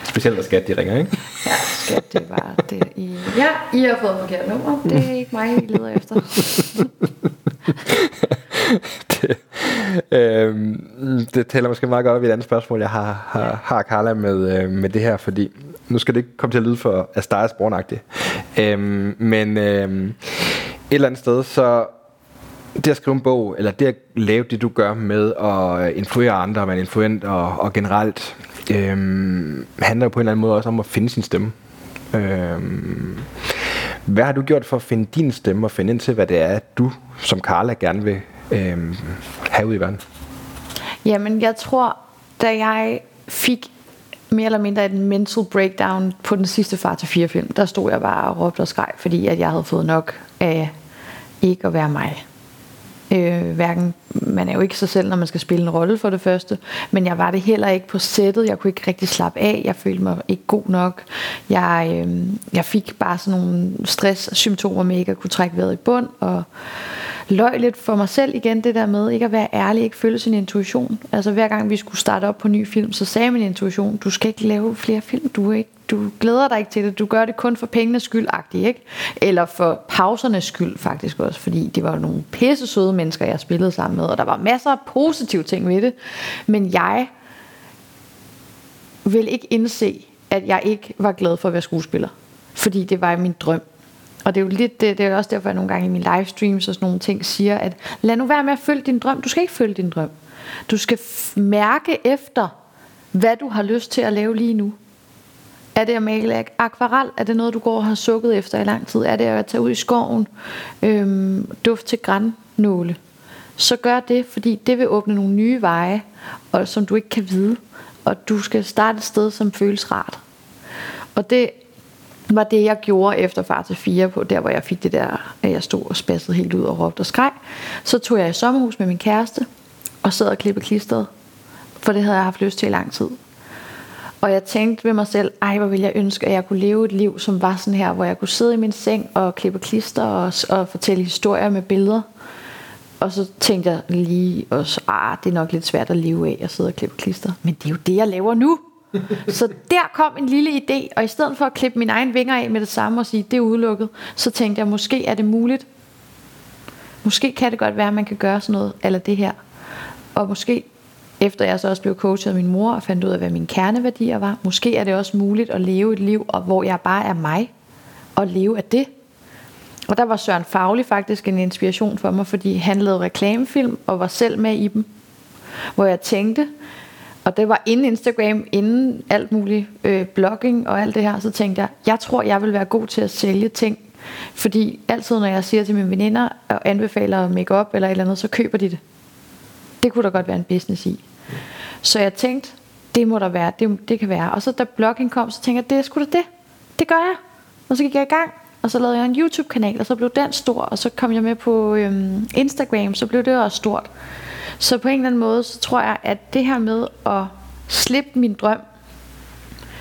Specielt når skat, de ringer, ikke? Ja, skat, det var det. I, ja, I har fået forkert nummer. Det er ikke mig, I leder efter. det, øhm, det taler måske meget godt om et andet spørgsmål, jeg har, har, har Carla med, øh, med det her, fordi nu skal det ikke komme til at lyde for Astarias bornagtigt. Øhm, men øhm, et eller andet sted, så det at skrive en bog, eller det at lave det, du gør med at øh, influere andre, man influent og, og generelt, øhm, handler jo på en eller anden måde også om at finde sin stemme. Øhm, hvad har du gjort for at finde din stemme og finde ind til, hvad det er, du som Carla gerne vil øhm, have ud i verden? Jamen, jeg tror, da jeg fik mere eller mindre et mental breakdown på den sidste Far til 4 film, der stod jeg bare og råbte og skreg, fordi at jeg havde fået nok af ikke at være mig. Øh, hverken, man er jo ikke sig selv, når man skal spille en rolle for det første, men jeg var det heller ikke på sættet. Jeg kunne ikke rigtig slappe af. Jeg følte mig ikke god nok. Jeg, øh, jeg fik bare sådan nogle stress-symptomer med ikke at kunne trække vejret i bund, og løg lidt for mig selv igen, det der med ikke at være ærlig, ikke følge sin intuition. Altså hver gang vi skulle starte op på en ny film, så sagde min intuition, du skal ikke lave flere film, du er ikke du glæder dig ikke til det, du gør det kun for pengenes skyld, ikke? Eller for pausernes skyld faktisk også, fordi det var nogle pisse søde mennesker, jeg spillede sammen med, og der var masser af positive ting ved det. Men jeg vil ikke indse, at jeg ikke var glad for at være skuespiller. Fordi det var min drøm. Og det er jo lidt, det, det er også derfor, jeg nogle gange i mine livestreams og sådan nogle ting siger, at lad nu være med at følge din drøm. Du skal ikke følge din drøm. Du skal mærke efter, hvad du har lyst til at lave lige nu. Er det at male akvarel? Er det noget, du går og har sukket efter i lang tid? Er det at tage ud i skoven? Øhm, duft til grænnåle? Så gør det, fordi det vil åbne nogle nye veje, og som du ikke kan vide. Og du skal starte et sted, som føles rart. Og det var det, jeg gjorde efter far til fire på, der hvor jeg fik det der, at jeg stod og spassede helt ud og råbte og skreg. Så tog jeg i sommerhus med min kæreste, og sad og klippede klistret, for det havde jeg haft lyst til i lang tid. Og jeg tænkte ved mig selv, ej hvor ville jeg ønske, at jeg kunne leve et liv, som var sådan her, hvor jeg kunne sidde i min seng og klippe klister og, og fortælle historier med billeder. Og så tænkte jeg lige også, ah, det er nok lidt svært at leve af at sidde og klippe klister. Men det er jo det, jeg laver nu. så der kom en lille idé, og i stedet for at klippe mine egne vinger af med det samme og sige, det er udelukket, så tænkte jeg, måske er det muligt. Måske kan det godt være, at man kan gøre sådan noget, eller det her. Og måske efter jeg så også blev coachet af min mor og fandt ud af, hvad mine kerneværdier var. Måske er det også muligt at leve et liv, hvor jeg bare er mig, og leve af det. Og der var Søren Fagli faktisk en inspiration for mig, fordi han lavede reklamefilm og var selv med i dem. Hvor jeg tænkte, og det var inden Instagram, inden alt muligt øh, blogging og alt det her, så tænkte jeg, jeg tror, jeg vil være god til at sælge ting. Fordi altid, når jeg siger til mine veninder og anbefaler makeup eller et eller andet, så køber de det. Det kunne der godt være en business i. Så jeg tænkte, det må der være, det, det kan være. Og så da blogging kom, så tænkte jeg, det er sgu da det. Det gør jeg. Og så gik jeg i gang, og så lavede jeg en YouTube-kanal, og så blev den stor, og så kom jeg med på øhm, Instagram, så blev det også stort. Så på en eller anden måde, så tror jeg, at det her med at slippe min drøm,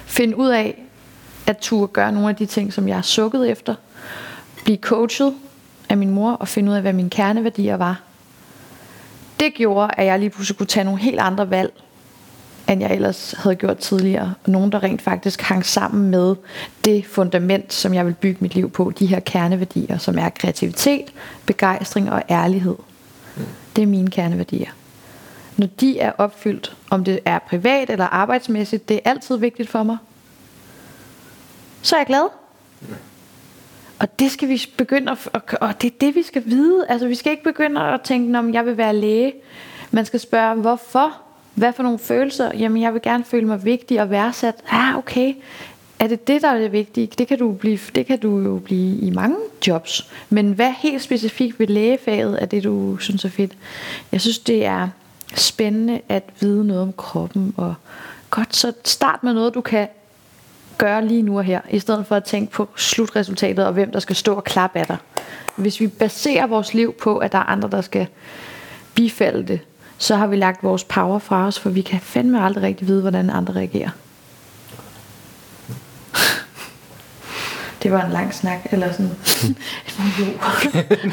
finde ud af, at turde gøre nogle af de ting, som jeg har sukket efter, blive coachet af min mor, og finde ud af, hvad mine kerneværdier var. Det gjorde, at jeg lige pludselig kunne tage nogle helt andre valg, end jeg ellers havde gjort tidligere. Og nogen, der rent faktisk hang sammen med det fundament, som jeg vil bygge mit liv på. De her kerneværdier, som er kreativitet, begejstring og ærlighed. Det er mine kerneværdier. Når de er opfyldt, om det er privat eller arbejdsmæssigt, det er altid vigtigt for mig. Så er jeg glad. Og det skal vi begynde at, og det er det vi skal vide. Altså vi skal ikke begynde at tænke, om jeg vil være læge. Man skal spørge, hvorfor? Hvad for nogle følelser? Jamen, jeg vil gerne føle mig vigtig og værdsat. Ah, okay. Er det det, der er det vigtige? Det kan, du blive, det kan du jo blive i mange jobs. Men hvad helt specifikt ved lægefaget er det, du synes er fedt? Jeg synes, det er spændende at vide noget om kroppen. Og godt, så start med noget, du kan gøre lige nu og her, i stedet for at tænke på slutresultatet og hvem der skal stå og klappe af dig. Hvis vi baserer vores liv på, at der er andre, der skal bifalde det, så har vi lagt vores power fra os, for vi kan fandme aldrig rigtig vide, hvordan andre reagerer. Det var en lang snak, eller sådan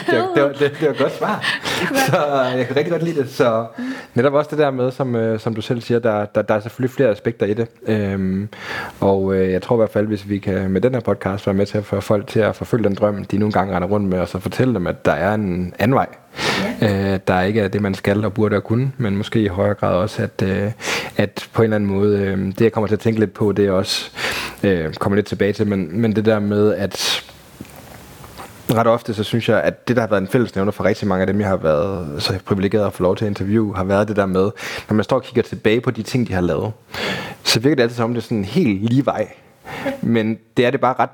det, var, det, var, det, det var et godt svar. Så jeg kan rigtig godt lide det. Så netop også det der med, som, øh, som du selv siger, der, der, der er selvfølgelig flere aspekter i det. Øhm, og øh, jeg tror i hvert fald, hvis vi kan med den her podcast være med til at få folk til at forfølge den drøm, de nogle gange render rundt med, og så fortælle dem, at der er en anden vej. Ja. Øh, der ikke er det, man skal og burde og kunne, men måske i højere grad også, at, øh, at på en eller anden måde, øh, det jeg kommer til at tænke lidt på, det er også, øh, kommer lidt tilbage til, men, men det der med, at ret ofte, så synes jeg, at det, der har været en fællesnævner for rigtig mange af dem, jeg har været så privilegeret at få lov til at interviewe, har været det der med, når man står og kigger tilbage på de ting, de har lavet, så virker det altid som om, det er sådan en helt lige vej. Men det er det bare ret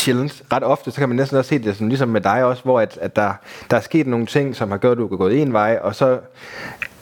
sjældent. Ret ofte, så kan man næsten også se det sådan, ligesom med dig også, hvor at, at der, der er sket nogle ting, som har gjort, at du er gået en vej, og så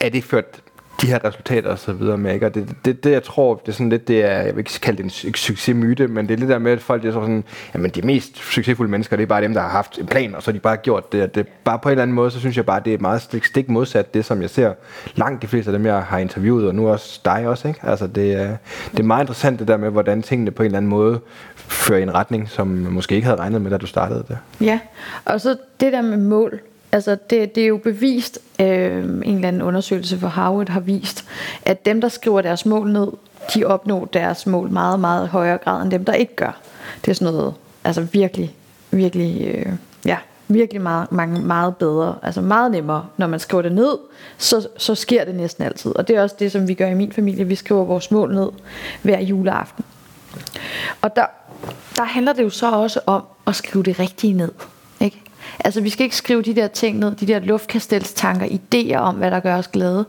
er det ført de her resultater og så videre med, ikke? Og det, det, det, jeg tror, det er sådan lidt, det er, jeg vil ikke kalde det en succesmyte, men det er lidt der med, at folk, det er sådan, jamen de mest succesfulde mennesker, det er bare dem, der har haft en plan, og så har de bare gjort det. det bare på en eller anden måde, så synes jeg bare, det er meget stik, stik modsat det, som jeg ser langt de fleste af dem, jeg har interviewet, og nu også dig også, ikke? Altså det, er, det er meget interessant det der med, hvordan tingene på en eller anden måde fører i en retning, som man måske ikke havde regnet med, da du startede det. Ja, og så det der med mål, Altså det, det er jo bevist, øh, en eller anden undersøgelse fra Harvard har vist, at dem, der skriver deres mål ned, de opnår deres mål meget, meget højere grad end dem, der ikke gør. Det er sådan noget, altså virkelig, virkelig, øh, ja, virkelig meget, mange, meget bedre, altså meget nemmere. Når man skriver det ned, så, så sker det næsten altid. Og det er også det, som vi gør i min familie. Vi skriver vores mål ned hver juleaften. Og der, der handler det jo så også om at skrive det rigtige ned. Altså vi skal ikke skrive de der ting ned, de der luftkastelstanker, idéer om, hvad der gør os glade.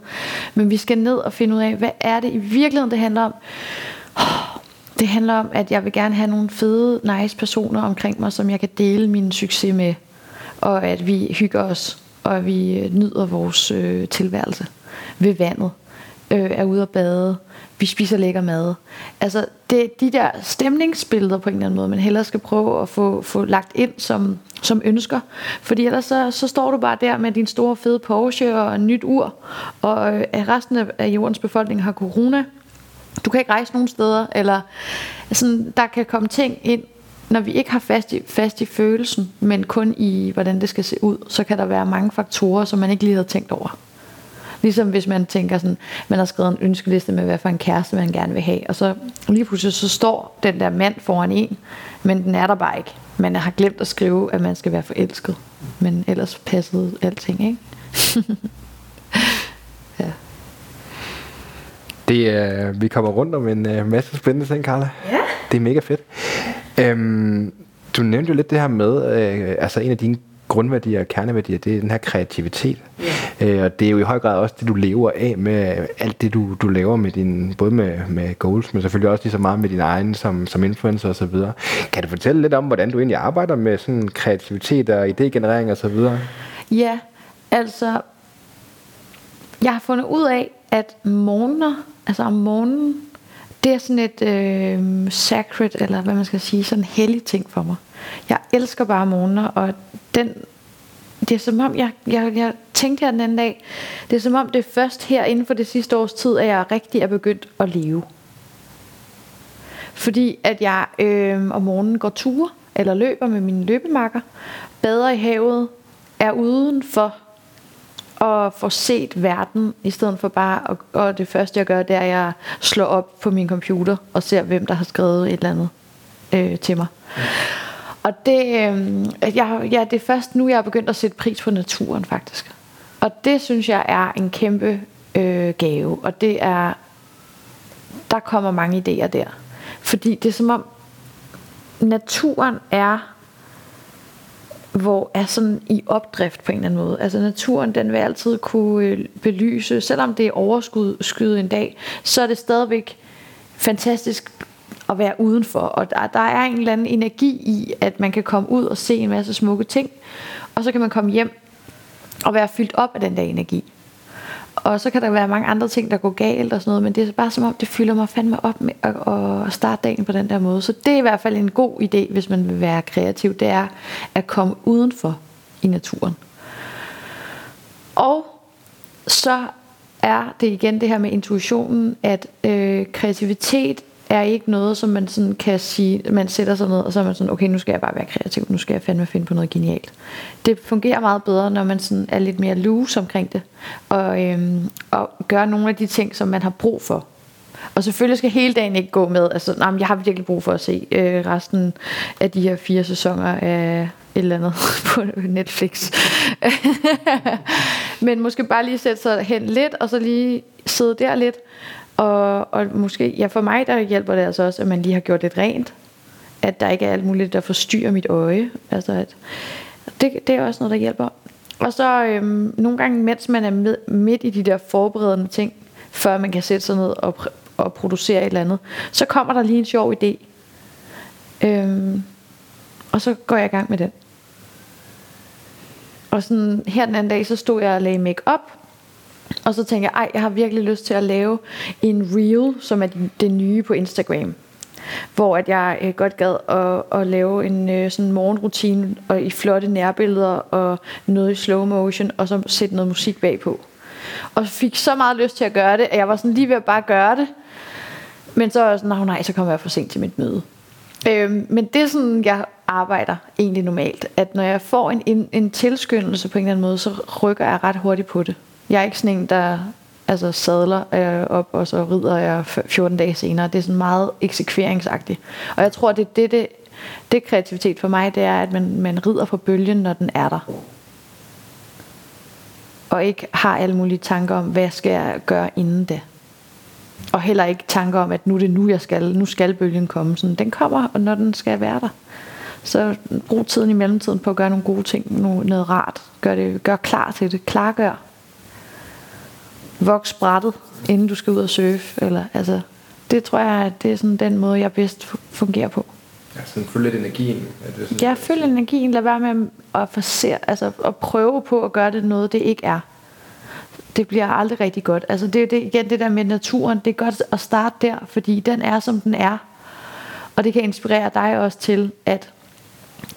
Men vi skal ned og finde ud af, hvad er det i virkeligheden, det handler om. Det handler om, at jeg vil gerne have nogle fede, nice personer omkring mig, som jeg kan dele min succes med. Og at vi hygger os, og at vi nyder vores øh, tilværelse ved vandet. Øh, er ude at bade, vi spiser lækker mad. Altså det, de der stemningsbilleder på en eller anden måde, man hellere skal prøve at få, få lagt ind som, som ønsker. Fordi ellers så, så står du bare der med din store fede Porsche og en nyt ur, og øh, resten af, af jordens befolkning har corona. Du kan ikke rejse nogen steder, eller sådan, der kan komme ting ind, når vi ikke har fast i, fast i følelsen, men kun i, hvordan det skal se ud, så kan der være mange faktorer, som man ikke lige havde tænkt over. Ligesom hvis man tænker sådan, man har skrevet en ønskeliste med, hvad for en kæreste man gerne vil have, og så lige pludselig så står den der mand foran en, men den er der bare ikke. Man har glemt at skrive, at man skal være forelsket, men ellers passede alting, ikke? ja. Det, øh, vi kommer rundt om en øh, masse spændende ting, Carla. Ja. Det er mega fedt. Øhm, du nævnte jo lidt det her med, øh, altså en af dine grundværdier og kerneværdier, det er den her kreativitet. Yeah. Øh, og det er jo i høj grad også det, du lever af med alt det, du, du laver med din, både med, med goals, men selvfølgelig også lige så meget med din egen som, som influencer osv. Kan du fortælle lidt om, hvordan du egentlig arbejder med sådan kreativitet og idégenerering osv.? Ja, altså, jeg har fundet ud af, at morgener, altså om morgenen, det er sådan et øh, sacred, eller hvad man skal sige, sådan en hellig ting for mig. Jeg elsker bare morgener, og den, det er som om, jeg, jeg, jeg tænkte her den anden dag, det er som om, det er først her inden for det sidste års tid, at jeg rigtig er begyndt at leve. Fordi at jeg øh, om morgenen går ture, eller løber med mine løbemakker, bader i havet, er udenfor og få set verden, i stedet for bare, at, og det første jeg gør, det er, at jeg slår op på min computer og ser, hvem der har skrevet et eller andet øh, til mig. Ja. Og det, øh, jeg, ja, det er først nu, jeg er begyndt at sætte pris på naturen, faktisk. Og det synes jeg er en kæmpe øh, gave, og det er, der kommer mange idéer der. Fordi det er som om, naturen er hvor er sådan i opdrift på en eller anden måde. Altså naturen, den vil altid kunne øh, belyse, selvom det er overskud en dag, så er det stadigvæk fantastisk at være udenfor. Og der, der er en eller anden energi i, at man kan komme ud og se en masse smukke ting, og så kan man komme hjem og være fyldt op af den der energi. Og så kan der være mange andre ting, der går galt og sådan noget, men det er bare som om, det fylder mig fandme op med at, at starte dagen på den der måde. Så det er i hvert fald en god idé, hvis man vil være kreativ, det er at komme udenfor i naturen. Og så er det igen det her med intuitionen, at øh, kreativitet er ikke noget, som man sådan kan sige, man sætter sig ned, og så er man sådan, okay, nu skal jeg bare være kreativ, nu skal jeg fandme finde på noget genialt. Det fungerer meget bedre, når man sådan er lidt mere loose omkring det, og, øhm, og gør nogle af de ting, som man har brug for. Og selvfølgelig skal hele dagen ikke gå med, altså, nej, jeg har virkelig brug for at se øh, resten af de her fire sæsoner af et eller andet på Netflix. Men måske bare lige sætte sig hen lidt, og så lige sidde der lidt, og, og måske, ja for mig der hjælper det altså også, at man lige har gjort det rent. At der ikke er alt muligt, der forstyrrer mit øje. Altså at, det, det er også noget, der hjælper. Og så øhm, nogle gange, mens man er med, midt i de der forberedende ting, før man kan sætte sig ned og, og producere et eller andet, så kommer der lige en sjov idé. Øhm, og så går jeg i gang med den. Og sådan her den anden dag, så stod jeg og lagde make op og så tænker jeg, ej, jeg har virkelig lyst til at lave en reel, som er det nye på Instagram. Hvor at jeg øh, godt gad at, at lave en øh, sådan morgenrutine og i flotte nærbilleder og noget i slow motion og så sætte noget musik bagpå. Og fik så meget lyst til at gøre det, at jeg var sådan lige ved at bare gøre det. Men så var jeg sådan, nej, nej, så kommer jeg for sent til mit møde. Øhm, men det er sådan, jeg arbejder egentlig normalt. At når jeg får en, en, en tilskyndelse på en eller anden måde, så rykker jeg ret hurtigt på det. Jeg er ikke sådan en, der altså sadler øh, op, og så rider jeg 14 dage senere. Det er sådan meget eksekveringsagtigt. Og jeg tror, det er det, det, det kreativitet for mig, det er, at man, man rider på bølgen, når den er der. Og ikke har alle mulige tanker om, hvad skal jeg gøre inden det. Og heller ikke tanker om, at nu er det nu, jeg skal, nu skal bølgen komme. Sådan, den kommer, og når den skal være der. Så brug tiden i mellemtiden på at gøre nogle gode ting, noget rart. Gør, det, gør klar til det. Klargør voks brættet, inden du skal ud og surfe. Eller, altså, det tror jeg, at det er sådan den måde, jeg bedst fungerer på. Ja, sådan følge lidt energien. Er det sådan, ja, følge energien. Lad være med at, forsere, altså, at prøve på at gøre det noget, det ikke er. Det bliver aldrig rigtig godt. Altså, det er det, igen det der med naturen. Det er godt at starte der, fordi den er, som den er. Og det kan inspirere dig også til, at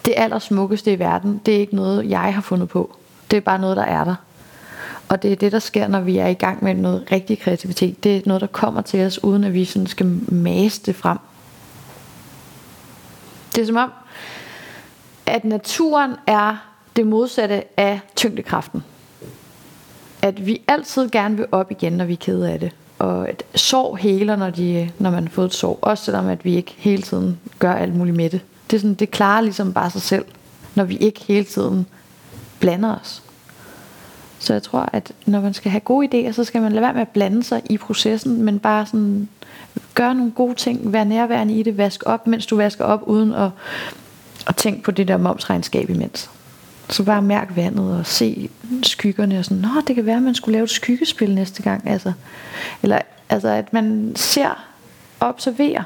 det allersmukkeste i verden, det er ikke noget, jeg har fundet på. Det er bare noget, der er der. Og det er det, der sker, når vi er i gang med noget rigtig kreativitet. Det er noget, der kommer til os, uden at vi sådan skal mase det frem. Det er som om, at naturen er det modsatte af tyngdekraften. At vi altid gerne vil op igen, når vi er kede af det. Og at sorg heler, når, de, når man har fået et sorg. Også selvom at vi ikke hele tiden gør alt muligt med det. Det, er sådan, det klarer ligesom bare sig selv, når vi ikke hele tiden blander os. Så jeg tror, at når man skal have gode idéer, så skal man lade være med at blande sig i processen, men bare sådan gøre nogle gode ting, være nærværende i det, vask op, mens du vasker op, uden at, at tænke på det der momsregnskab imens. Så bare mærk vandet og se skyggerne og sådan, nå, det kan være, at man skulle lave et skyggespil næste gang. Altså, eller altså, at man ser og observerer.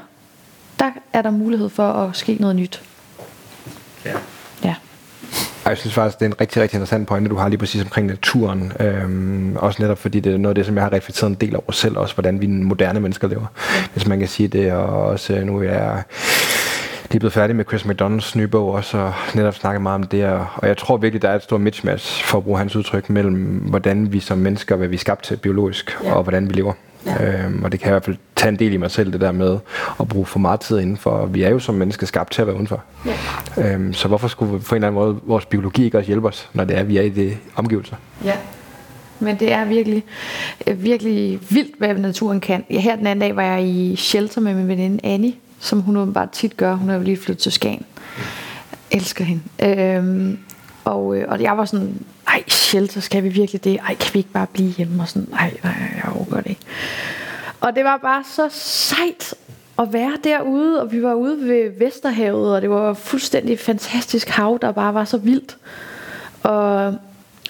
Der er der mulighed for at ske noget nyt. Ja. Ja. Jeg synes faktisk, det er en rigtig, rigtig interessant pointe, du har lige præcis omkring naturen. Øhm, også netop fordi det er noget af det, som jeg har reflekteret en del over selv, også hvordan vi moderne mennesker lever. Hvis man kan sige det, og også øh, nu er jeg lige blevet færdig med Chris McDonalds nye bog også, og netop snakket meget om det, og jeg tror virkelig, der er et stort mismatch, for at bruge hans udtryk, mellem hvordan vi som mennesker, hvad vi er skabt til biologisk, ja. og hvordan vi lever. Ja. Øhm, og det kan i hvert fald tage en del i mig selv, det der med at bruge for meget tid indenfor. Vi er jo som mennesker skabt til at være udenfor. Ja. Øhm, så hvorfor skulle på en eller anden måde vores biologi ikke også hjælpe os, når det er, vi er i det omgivelser? Ja. Men det er virkelig, virkelig vildt, hvad naturen kan. Her den anden dag var jeg i shelter med min veninde Annie, som hun bare tit gør. Hun er jo lige flyttet til Skagen. Elsker hende. Øhm, og, øh, og jeg var sådan, ej, shelter, skal vi virkelig det? Ej, kan vi ikke bare blive hjemme? Og sådan, ej, nej, jeg overgår det ikke. Og det var bare så sejt at være derude, og vi var ude ved Vesterhavet, og det var fuldstændig fantastisk hav, der bare var så vildt. Og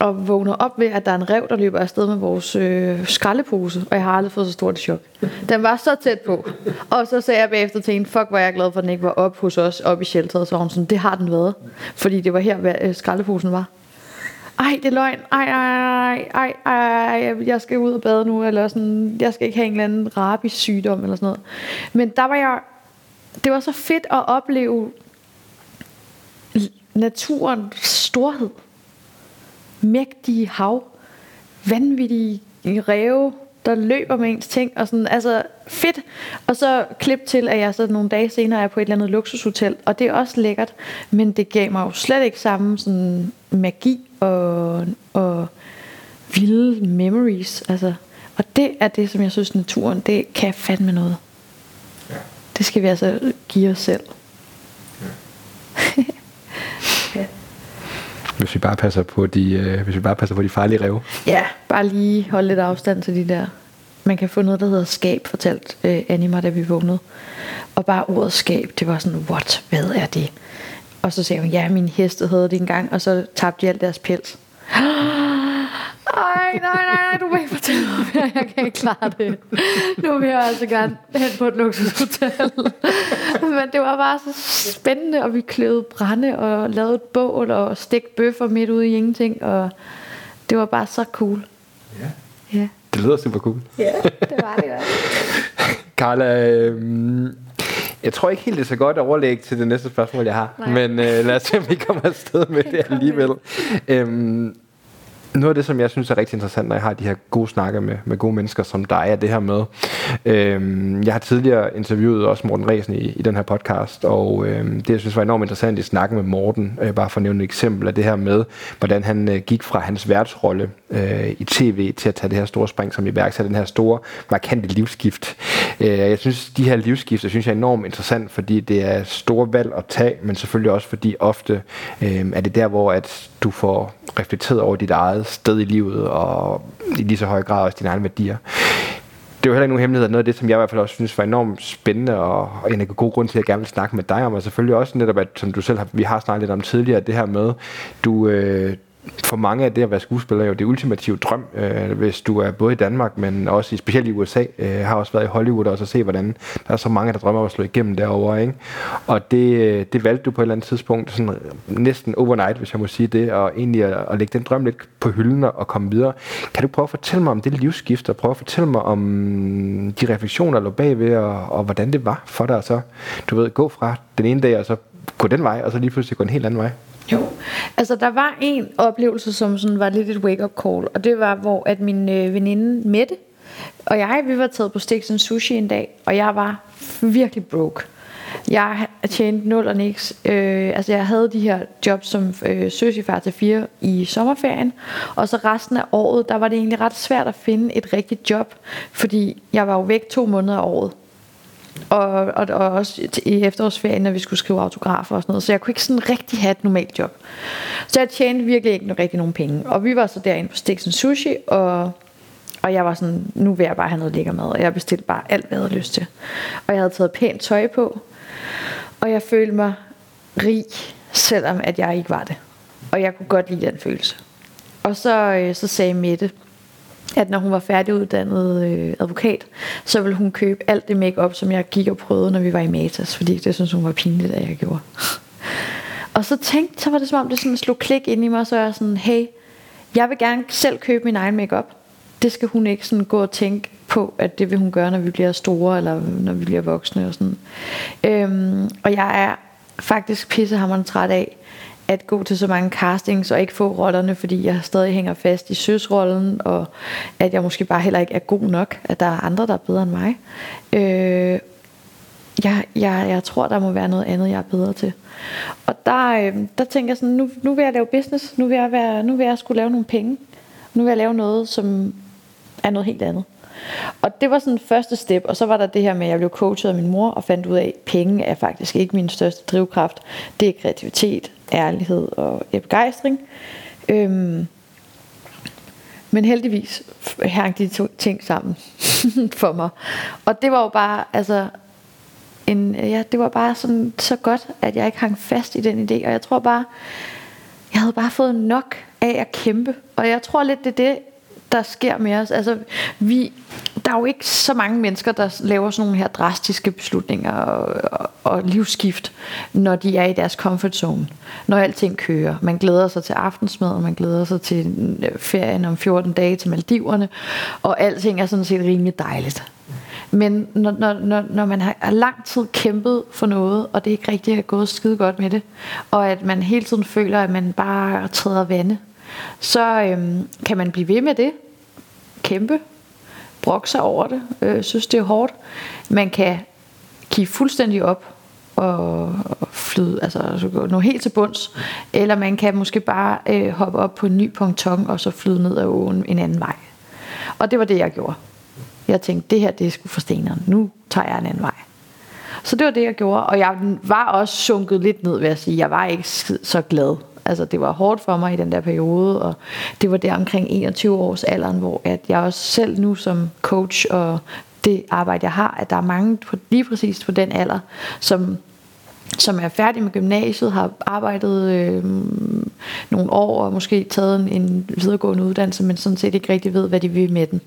og vågner op ved, at der er en rev, der løber afsted med vores øh, skraldepose, og jeg har aldrig fået så stort et chok. Den var så tæt på. Og så sagde jeg bagefter til hende, fuck, hvor jeg glad for, at den ikke var op hos os, op i shelteret. Så var hun sådan, det har den været. Fordi det var her, hvad øh, skraldeposen var. Ej, det er løgn. Ej, ej, ej, ej, jeg skal ud og bade nu, eller sådan, jeg skal ikke have en eller anden rabis sygdom, eller sådan noget. Men der var jeg, det var så fedt at opleve naturens storhed mægtige hav, vanvittige ræve, der løber med ens ting, og sådan, altså fedt. Og så klip til, at jeg så nogle dage senere er på et eller andet luksushotel, og det er også lækkert, men det gav mig jo slet ikke samme sådan magi og, og vilde memories, altså. Og det er det, som jeg synes, naturen, det kan fandme noget. Ja. Det skal vi altså give os selv. Ja. ja. Hvis vi bare passer på de, øh, hvis vi bare passer på de farlige rev. Ja, bare lige holde lidt afstand til de der. Man kan få noget, der hedder skab, fortalt øh, Anima, da vi vågnede. Og bare ordet skab, det var sådan, what, hvad er det? Og så sagde hun, ja, min heste havde det engang, og så tabte de alt deres pels. Ej, nej, nej, nej, du må ikke fortælle mig mere. Jeg kan ikke klare det. Nu vil jeg altså gerne hen på et luksushotel. Men det var bare så spændende, og vi kløvede brænde og lavede et bål og stegte bøffer midt ude i ingenting. Og det var bare så cool. Ja. ja. Det lyder super cool. Ja, det var det også. Carla, øh, jeg tror ikke helt, det er så godt at overlægge til det næste spørgsmål, jeg har. Nej. Men øh, lad os se, om vi kommer afsted med det alligevel. Øhm, noget af det, som jeg synes er rigtig interessant, når jeg har de her gode snakke med, med gode mennesker som dig, er det her med. Øhm, jeg har tidligere interviewet også Morten Resen i, i den her podcast, og øhm, det, jeg synes var enormt interessant i snakke med Morten, øh, bare for at nævne et eksempel er det her med, hvordan han øh, gik fra hans værtsrolle øh, i tv til at tage det her store spring som iværksætter, den her store, markante livsskift. Øh, jeg synes, de her livsskifter synes jeg er enormt interessant, fordi det er store valg at tage, men selvfølgelig også fordi ofte øh, er det der, hvor at du får reflekteret over dit eget sted i livet, og i lige så høj grad også dine egne værdier. Det er jo heller ikke nogen hemmelighed, at noget af det, som jeg i hvert fald også synes var enormt spændende, og, en af gode grunde til, at jeg gerne vil snakke med dig om, og selvfølgelig også netop, at som du selv har, vi har snakket lidt om tidligere, det her med, du, øh, for mange af det at være skuespiller er jo det ultimative drøm, øh, hvis du er både i Danmark, men også i, specielt i USA. Øh, har også været i Hollywood og så se, hvordan der er så mange, der drømmer om at slå igennem derovre. Ikke? Og det, øh, det valgte du på et eller andet tidspunkt, sådan næsten overnight, hvis jeg må sige det, og egentlig at, at lægge den drøm lidt på hylden og komme videre. Kan du prøve at fortælle mig om det livsskift, og prøve at fortælle mig om de refleksioner, der lå bagved, og, og hvordan det var for dig så, du ved, gå fra den ene dag, og så gå den vej, og så lige pludselig gå en helt anden vej? Jo, altså der var en oplevelse, som sådan var lidt et wake-up call, og det var, hvor at min øh, veninde Mette og jeg, vi var taget på Stiksen Sushi en dag, og jeg var virkelig broke. Jeg tjente nul og niks. Øh, altså jeg havde de her jobs som øh, søsifar til fire i sommerferien, og så resten af året, der var det egentlig ret svært at finde et rigtigt job, fordi jeg var jo væk to måneder af året og, og, og også i efterårsferien, når vi skulle skrive autografer og sådan noget. Så jeg kunne ikke sådan rigtig have et normalt job. Så jeg tjente virkelig ikke rigtig nogen penge. Og vi var så derinde på Stiksen Sushi, og, og jeg var sådan, nu vil jeg bare have noget lækker mad. Og jeg bestilte bare alt, hvad jeg havde lyst til. Og jeg havde taget pænt tøj på, og jeg følte mig rig, selvom at jeg ikke var det. Og jeg kunne godt lide den følelse. Og så, øh, så sagde Mette, at når hun var færdiguddannet øh, advokat, så ville hun købe alt det makeup, som jeg gik og prøvede, når vi var i Matas, fordi det synes hun var pinligt, at jeg gjorde. Og så tænkte, så var det som om det sådan slog klik ind i mig, så jeg sådan, hey, jeg vil gerne selv købe min egen makeup. Det skal hun ikke sådan gå og tænke på, at det vil hun gøre, når vi bliver store, eller når vi bliver voksne og sådan. Øhm, og jeg er faktisk pissehammerende træt af, at gå til så mange castings og ikke få rollerne, fordi jeg stadig hænger fast i søsrollen, og at jeg måske bare heller ikke er god nok, at der er andre, der er bedre end mig. Øh, jeg, jeg, jeg tror, der må være noget andet, jeg er bedre til. Og der, øh, der tænker jeg sådan, nu, nu vil jeg lave business, nu vil jeg, være, nu vil jeg skulle lave nogle penge, nu vil jeg lave noget, som er noget helt andet. Og det var sådan første step, og så var der det her med, at jeg blev coachet af min mor, og fandt ud af, at penge er faktisk ikke min største drivkraft. Det er kreativitet, ærlighed og begejstring. Øhm, men heldigvis hang de to ting sammen for mig. Og det var jo bare, altså, en, ja, det var bare sådan så godt, at jeg ikke hang fast i den idé. Og jeg tror bare, jeg havde bare fået nok af at kæmpe. Og jeg tror lidt, det er det, der sker med os. Altså, vi, der er jo ikke så mange mennesker, der laver sådan nogle her drastiske beslutninger og, og, og livsskift, når de er i deres comfort zone. Når alting kører. Man glæder sig til aftensmad, og man glæder sig til øh, ferien om 14 dage til Maldiverne, og alting er sådan set rimelig dejligt. Men når, når, når, når man har lang tid kæmpet for noget, og det ikke rigtig er gået skide godt med det, og at man hele tiden føler, at man bare træder vande, så øhm, kan man blive ved med det, kæmpe, brokke sig over det, øh, synes det er hårdt. Man kan give fuldstændig op og, flyde, altså, altså nå helt til bunds, eller man kan måske bare øh, hoppe op på en ny ponton og så flyde ned ad åen en anden vej. Og det var det, jeg gjorde. Jeg tænkte, det her det er sgu for steneren. Nu tager jeg en anden vej. Så det var det, jeg gjorde. Og jeg var også sunket lidt ned, ved at sige. Jeg var ikke så glad. Altså, det var hårdt for mig i den der periode, og det var der omkring 21 års alderen, hvor at jeg også selv nu som coach og det arbejde, jeg har, at der er mange på, lige præcis på den alder, som som er færdig med gymnasiet, har arbejdet øh, nogle år og måske taget en, en videregående uddannelse, men sådan set ikke rigtig ved, hvad de vil med den.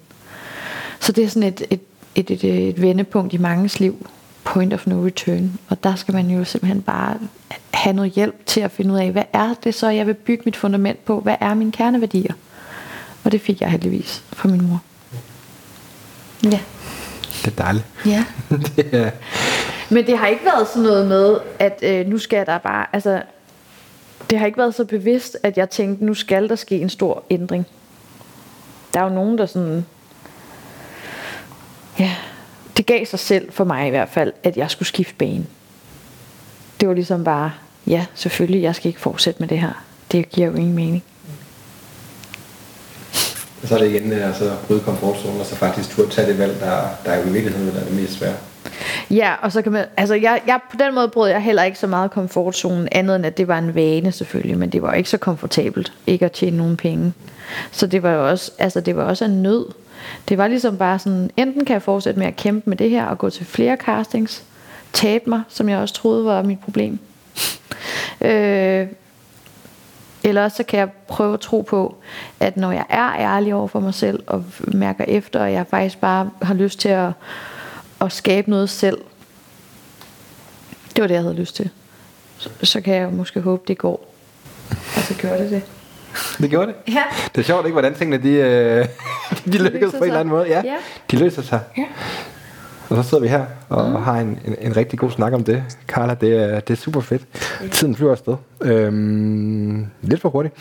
Så det er sådan et, et, et, et, et vendepunkt i manges liv. Point of no return. Og der skal man jo simpelthen bare have noget hjælp til at finde ud af, hvad er det så, jeg vil bygge mit fundament på? Hvad er mine kerneværdier? Og det fik jeg heldigvis fra min mor. Ja. Det er dejligt. Ja. det er... Men det har ikke været sådan noget med, at øh, nu skal der bare, altså, det har ikke været så bevidst, at jeg tænkte, nu skal der ske en stor ændring. Der er jo nogen, der sådan ja, det gav sig selv for mig i hvert fald, at jeg skulle skifte bane. Det var ligesom bare, ja, selvfølgelig, jeg skal ikke fortsætte med det her. Det giver jo ingen mening. Så er det igen altså, bryde komfortzonen, og så faktisk turde tage det valg, der, der er jo i virkeligheden er det mest svære. Ja, og så kan man, altså jeg, jeg, på den måde brød jeg heller ikke så meget komfortzonen, andet end at det var en vane selvfølgelig, men det var ikke så komfortabelt, ikke at tjene nogen penge. Så det var jo også, altså det var også en nød, det var ligesom bare sådan, enten kan jeg fortsætte med at kæmpe med det her og gå til flere castings, tabe mig, som jeg også troede var mit problem. øh, eller så kan jeg prøve at tro på, at når jeg er ærlig over for mig selv og mærker efter, og jeg faktisk bare har lyst til at, at skabe noget selv. Det var det, jeg havde lyst til. Så, så kan jeg måske håbe, det går. Og så gør det det. Det gjorde det. Ja. Det er sjovt ikke, hvordan tingene de, øh, de lykkedes på en eller anden måde. Ja, Ja. de løser sig. Ja. Og så sidder vi her og mm. har en, en, en rigtig god snak om det. Carla, det er, det er super fedt. Tiden flyver afsted. Øhm, lidt for hurtigt.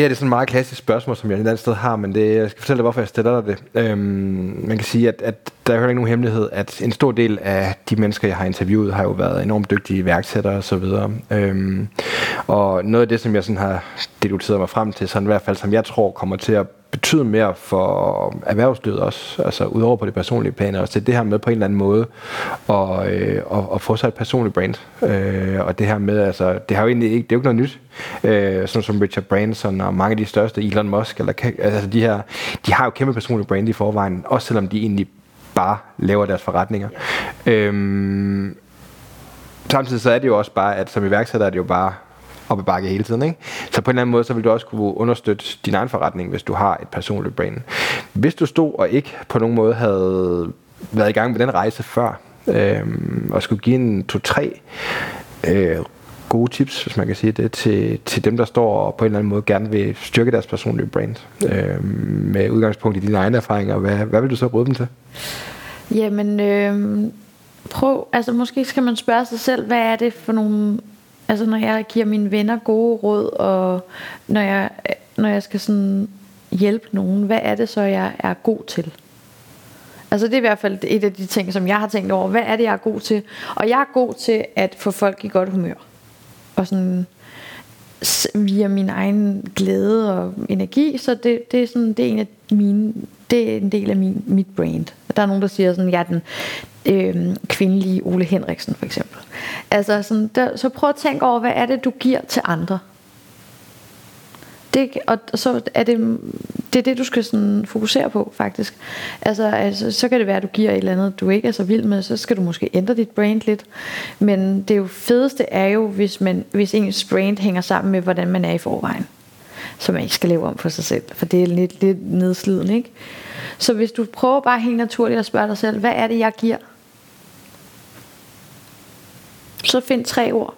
Det her det er sådan et meget klassisk spørgsmål, som jeg et andet sted har, men det, jeg skal fortælle dig, hvorfor jeg stiller dig det. Øhm, man kan sige, at, at der er jo ikke nogen hemmelighed, at en stor del af de mennesker, jeg har interviewet, har jo været enormt dygtige iværksættere og så videre. Øhm, og noget af det, som jeg sådan har deduteret mig frem til, sådan i hvert fald som jeg tror kommer til at betyde mere for erhvervslivet også, altså udover på det personlige plan også, det er det her med på en eller anden måde at, øh, at, at få sig et personligt brand. Øh, og det her med, altså, det har jo egentlig ikke, det er jo ikke noget nyt. Øh, sådan som Richard Branson og mange af de største, Elon Musk, eller, altså de her, de har jo kæmpe personlige brand i forvejen, også selvom de egentlig bare laver deres forretninger. Øh, samtidig så er det jo også bare, at som iværksætter er det jo bare op ad bakke hele tiden. Ikke? Så på en eller anden måde, så vil du også kunne understøtte din egen forretning, hvis du har et personligt brand. Hvis du stod og ikke på nogen måde havde været i gang med den rejse før, øh, og skulle give en to-tre øh, gode tips, hvis man kan sige det, til, til dem, der står og på en eller anden måde gerne vil styrke deres personlige brand? Øh, med udgangspunkt i dine egne erfaringer, hvad, hvad vil du så råde dem til? Jamen, øh, prøv, altså måske skal man spørge sig selv, hvad er det for nogle, altså når jeg giver mine venner gode råd, og når jeg, når jeg skal sådan hjælpe nogen, hvad er det så, jeg er god til? Altså det er i hvert fald et af de ting, som jeg har tænkt over. Hvad er det, jeg er god til? Og jeg er god til at få folk i godt humør. Og sådan via min egen glæde og energi, så det, det er sådan det er en af mine det er en del af min, mit brand. Der er nogen der siger sådan, jeg er den øh, kvindelige Ole Henriksen for eksempel. Altså sådan, der, så prøv at tænke over, hvad er det du giver til andre? Det, og så er det, det er det, du skal sådan fokusere på, faktisk. Altså, altså, så kan det være, at du giver et eller andet, du ikke er så vild med, så skal du måske ændre dit brand lidt. Men det jo fedeste er jo, hvis, man, hvis ens brand hænger sammen med, hvordan man er i forvejen. Så man ikke skal leve om for sig selv, for det er lidt, lidt nedslidende, ikke? Så hvis du prøver bare helt naturligt at spørge dig selv, hvad er det, jeg giver? Så find tre ord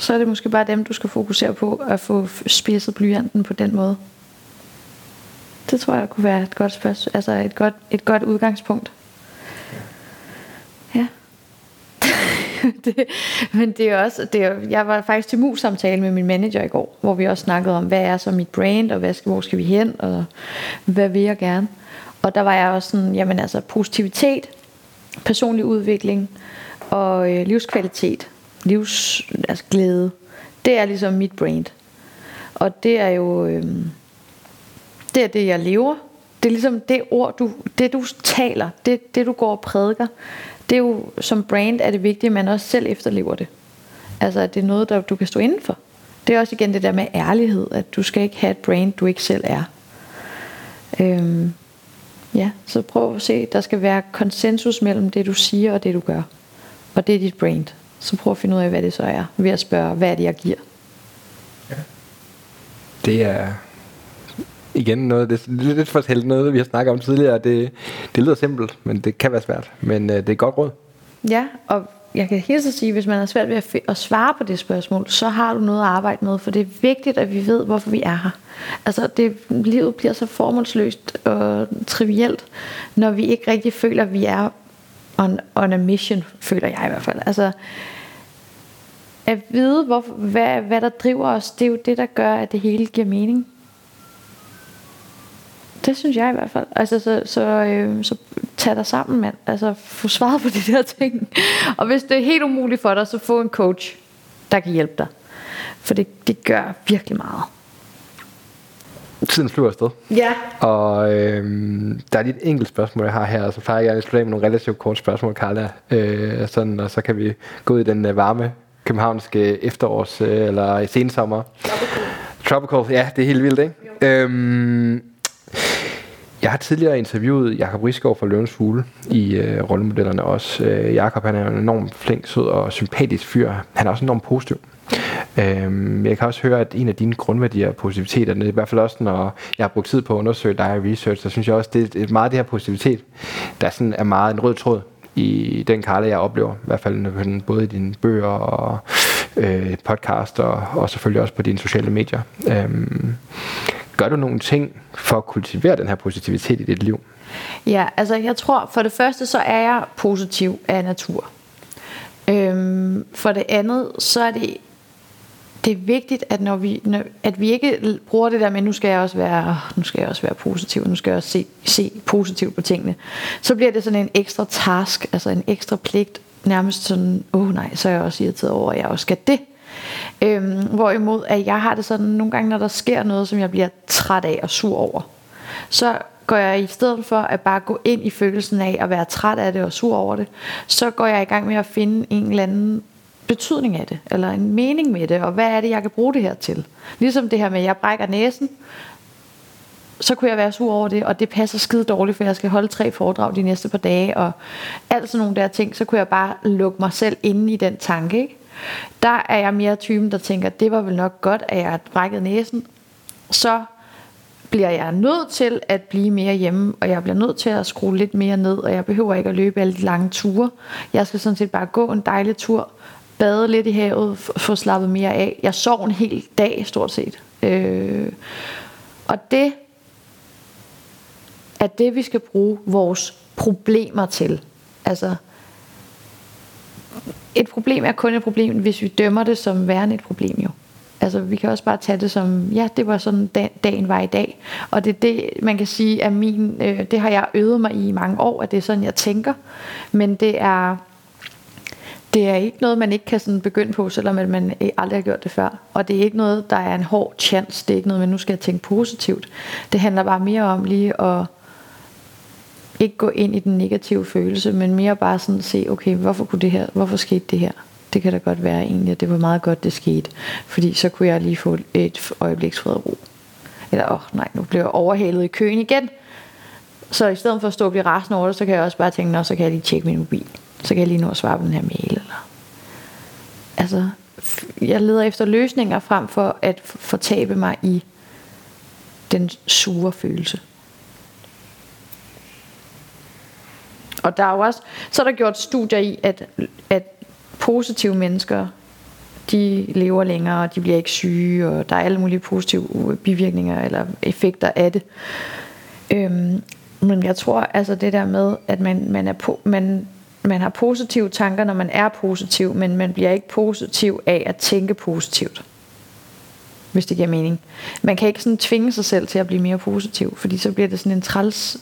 så er det måske bare dem, du skal fokusere på at få spidset blyanten på den måde. Det tror jeg kunne være et godt spørgsmål, altså et godt, et godt udgangspunkt. Ja. det, men det er også, det er, jeg var faktisk til mus-samtale med min manager i går, hvor vi også snakkede om, hvad er så mit brand, og hvad skal, hvor skal vi hen, og hvad vil jeg gerne. Og der var jeg også sådan, jamen altså positivitet, personlig udvikling og øh, livskvalitet livs altså glæde. Det er ligesom mit brand. Og det er jo øh, det er det jeg lever. Det er ligesom det ord du det du taler, det det du går og prædiker. Det er jo som brand er det vigtigt at man også selv efterlever det. Altså at det er noget der du kan stå indenfor. Det er også igen det der med ærlighed, at du skal ikke have et brand du ikke selv er. Øhm, ja, så prøv at se, der skal være konsensus mellem det du siger og det du gør. Og det er dit brand. Så prøv at finde ud af, hvad det så er, ved at spørge, hvad er det, jeg giver? Ja. Det er igen noget, det er lidt for at noget, vi har snakket om tidligere. Det, det lyder simpelt, men det kan være svært. Men uh, det er godt råd. Ja, og jeg kan helt så sige, hvis man er svært ved at, at svare på det spørgsmål, så har du noget at arbejde med, for det er vigtigt, at vi ved, hvorfor vi er her. Altså, det, livet bliver så formålsløst og trivielt, når vi ikke rigtig føler, at vi er on, on a mission, føler jeg i hvert fald. Altså, at vide, hvor, hvad, hvad der driver os, det er jo det, der gør, at det hele giver mening. Det synes jeg i hvert fald. Altså, så, så, øh, så tag dig sammen, mand. Altså, få svaret på de der ting. Og hvis det er helt umuligt for dig, så få en coach, der kan hjælpe dig. For det, det gør virkelig meget tiden flyver afsted. Ja. Og øhm, der er lige et enkelt spørgsmål, jeg har her, og så plejer jeg gerne at slutte med nogle relativt korte spørgsmål, Carla. Øh, sådan, og så kan vi gå ud i den øh, varme københavnske efterårs- øh, eller sensommer. Tropical. Tropical, ja, det er helt vildt, ikke? Øhm, jeg har tidligere interviewet Jakob Riskov fra Løvens Fugle i øh, rollemodellerne også. Øh, Jakob han er en enormt flink, sød og sympatisk fyr. Han er også enormt positiv. Øhm, jeg kan også høre, at en af dine grundværdier er positivitet, og i hvert fald også, når jeg har brugt tid på at undersøge dig i research, så synes jeg også, det er meget det her positivitet, der sådan er meget en rød tråd i den Karla, jeg oplever. I hvert fald både i dine bøger og øh, podcast, og, og selvfølgelig også på dine sociale medier. Øhm, gør du nogle ting for at kultivere den her positivitet i dit liv? Ja, altså jeg tror, for det første, så er jeg positiv af natur. Øhm, for det andet, så er det det er vigtigt, at når vi, når, at vi ikke bruger det der med, nu skal jeg også være, nu skal jeg også være positiv, nu skal jeg også se, se positivt på tingene, så bliver det sådan en ekstra task, altså en ekstra pligt, nærmest sådan, åh oh, nej, så er jeg også irriteret over, at jeg også skal det. Øhm, hvorimod, at jeg har det sådan, nogle gange, når der sker noget, som jeg bliver træt af og sur over, så går jeg i stedet for at bare gå ind i følelsen af at være træt af det og sur over det, så går jeg i gang med at finde en eller anden betydning af det, eller en mening med det, og hvad er det, jeg kan bruge det her til. Ligesom det her med, at jeg brækker næsen, så kunne jeg være sur over det, og det passer skide dårligt, for jeg skal holde tre foredrag de næste par dage, og alt sådan nogle der ting, så kunne jeg bare lukke mig selv inde i den tanke, ikke? Der er jeg mere typen, der tænker, det var vel nok godt, at jeg har brækket næsen, så bliver jeg nødt til at blive mere hjemme, og jeg bliver nødt til at skrue lidt mere ned, og jeg behøver ikke at løbe alle de lange ture. Jeg skal sådan set bare gå en dejlig tur, bade lidt i havet, få slappet mere af. Jeg sov en hel dag stort set. Øh, og det er det, vi skal bruge vores problemer til. Altså, et problem er kun et problem, hvis vi dømmer det som værende et problem jo. Altså, vi kan også bare tage det som, ja, det var sådan, dagen var i dag. Og det er det, man kan sige, at min, øh, det har jeg øvet mig i i mange år, at det er sådan, jeg tænker. Men det er, det er ikke noget, man ikke kan sådan begynde på, selvom at man øh, aldrig har gjort det før. Og det er ikke noget, der er en hård chance. Det er ikke noget, man nu skal tænke positivt. Det handler bare mere om lige at ikke gå ind i den negative følelse, men mere bare sådan se, okay, hvorfor kunne det her, hvorfor skete det her? Det kan da godt være egentlig, at det var meget godt, det skete. Fordi så kunne jeg lige få et øjebliks fred og ro. Eller, åh oh, nej, nu bliver jeg overhalet i køen igen. Så i stedet for at stå og blive rasende over det, så kan jeg også bare tænke, nå, så kan jeg lige tjekke min mobil. Så kan jeg lige nå at svare på den her mail. Eller... Altså, jeg leder efter løsninger frem for at fortabe mig i den sure følelse. Og der er jo også, så er der gjort studier i, at, at positive mennesker, de lever længere, og de bliver ikke syge, og der er alle mulige positive bivirkninger eller effekter af det. Øhm, men jeg tror altså det der med, at man, man, er på, man, man har positive tanker, når man er positiv, men man bliver ikke positiv af at tænke positivt. Hvis det giver mening. Man kan ikke sådan tvinge sig selv til at blive mere positiv, fordi så bliver det sådan en træls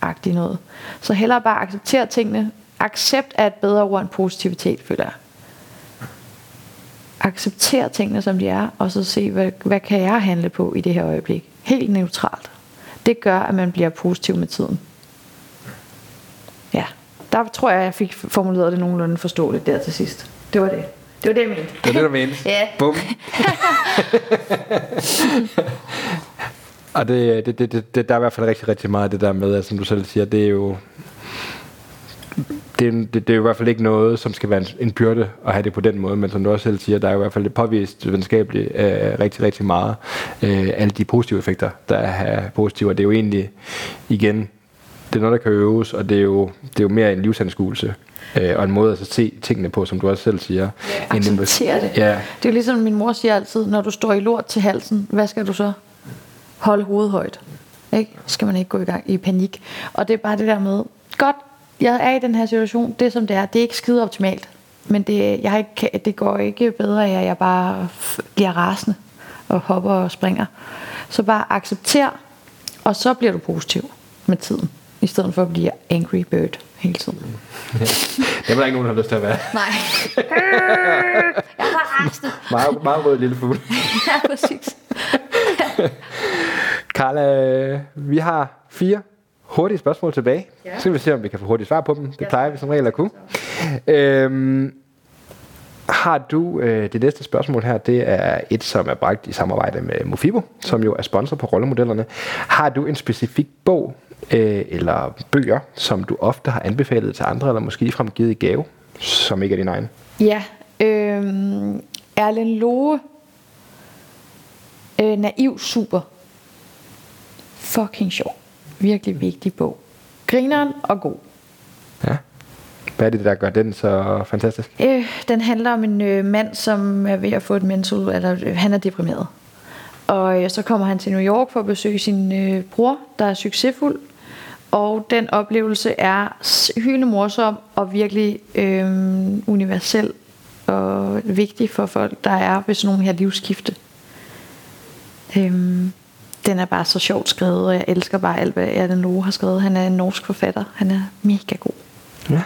tvangagtig noget. Så hellere bare acceptere tingene. Accept er et bedre ord end positivitet, føler jeg. Acceptere tingene, som de er, og så se, hvad, hvad kan jeg handle på i det her øjeblik. Helt neutralt. Det gør, at man bliver positiv med tiden. Ja, der tror jeg, jeg fik formuleret det nogenlunde forståeligt der til sidst. Det var det. Det var det, jeg mente. Det er det, du mente. Ja. Bum. Og det, det, det, det, det, der er i hvert fald rigtig, rigtig meget af det der med, at, som du selv siger, det er jo... Det, er- det, det er jo i hvert fald ikke noget, som skal være en, en byrde at have det på den måde, men som du også selv siger, der er jo i hvert fald det påvist videnskabeligt øh, rigtig, rigtig meget. Øh, alle de positive effekter, der er positive, og det er jo egentlig, igen, det er noget, der kan øves, og det er jo, det er jo mere en livsanskuelse, øh, og en måde at så se tingene på, som du også selv siger. en- Acceptere det. Ja, Det er jo ligesom min mor siger altid, når du står i lort til halsen, hvad skal du så? Hold hovedet højt. Ikke? Så skal man ikke gå i gang i panik. Og det er bare det der med, godt, jeg er i den her situation, det som det er, det er ikke skide optimalt. Men det, jeg har ikke, det går ikke bedre af, at jeg bare bliver rasende og hopper og springer. Så bare accepter, og så bliver du positiv med tiden. I stedet for at blive angry bird hele tiden. det er der ikke nogen, der har lyst til at være. Nej. jeg var rasende. Meget, meget rød lille fugl. Ja, præcis. Carla, vi har fire hurtige spørgsmål tilbage. Ja. Så skal vi se, om vi kan få hurtigt svar på dem. Det plejer vi som regel at kunne. Øhm, har du, øh, det næste spørgsmål her, det er et, som er bragt i samarbejde med Mofibo, som jo er sponsor på rollemodellerne. Har du en specifik bog øh, eller bøger, som du ofte har anbefalet til andre, eller måske ligefrem givet i gave, som ikke er din egen? Ja, øhm, Erlen Loe, øh, Naiv Super. Fucking sjov. Virkelig vigtig bog. Grineren og god. Ja. Hvad er det, der gør den så fantastisk? Øh, den handler om en øh, mand, som er ved at få et mental, eller øh, han er deprimeret. Og øh, så kommer han til New York for at besøge sin øh, bror, der er succesfuld. Og den oplevelse er hylende morsom og virkelig øh, universel og vigtig for folk, der er ved sådan nogle her livsskifte. Øhm, den er bare så sjovt skrevet, og jeg elsker bare alt, hvad Erlen Loe har skrevet. Han er en norsk forfatter. Han er mega god. Ja.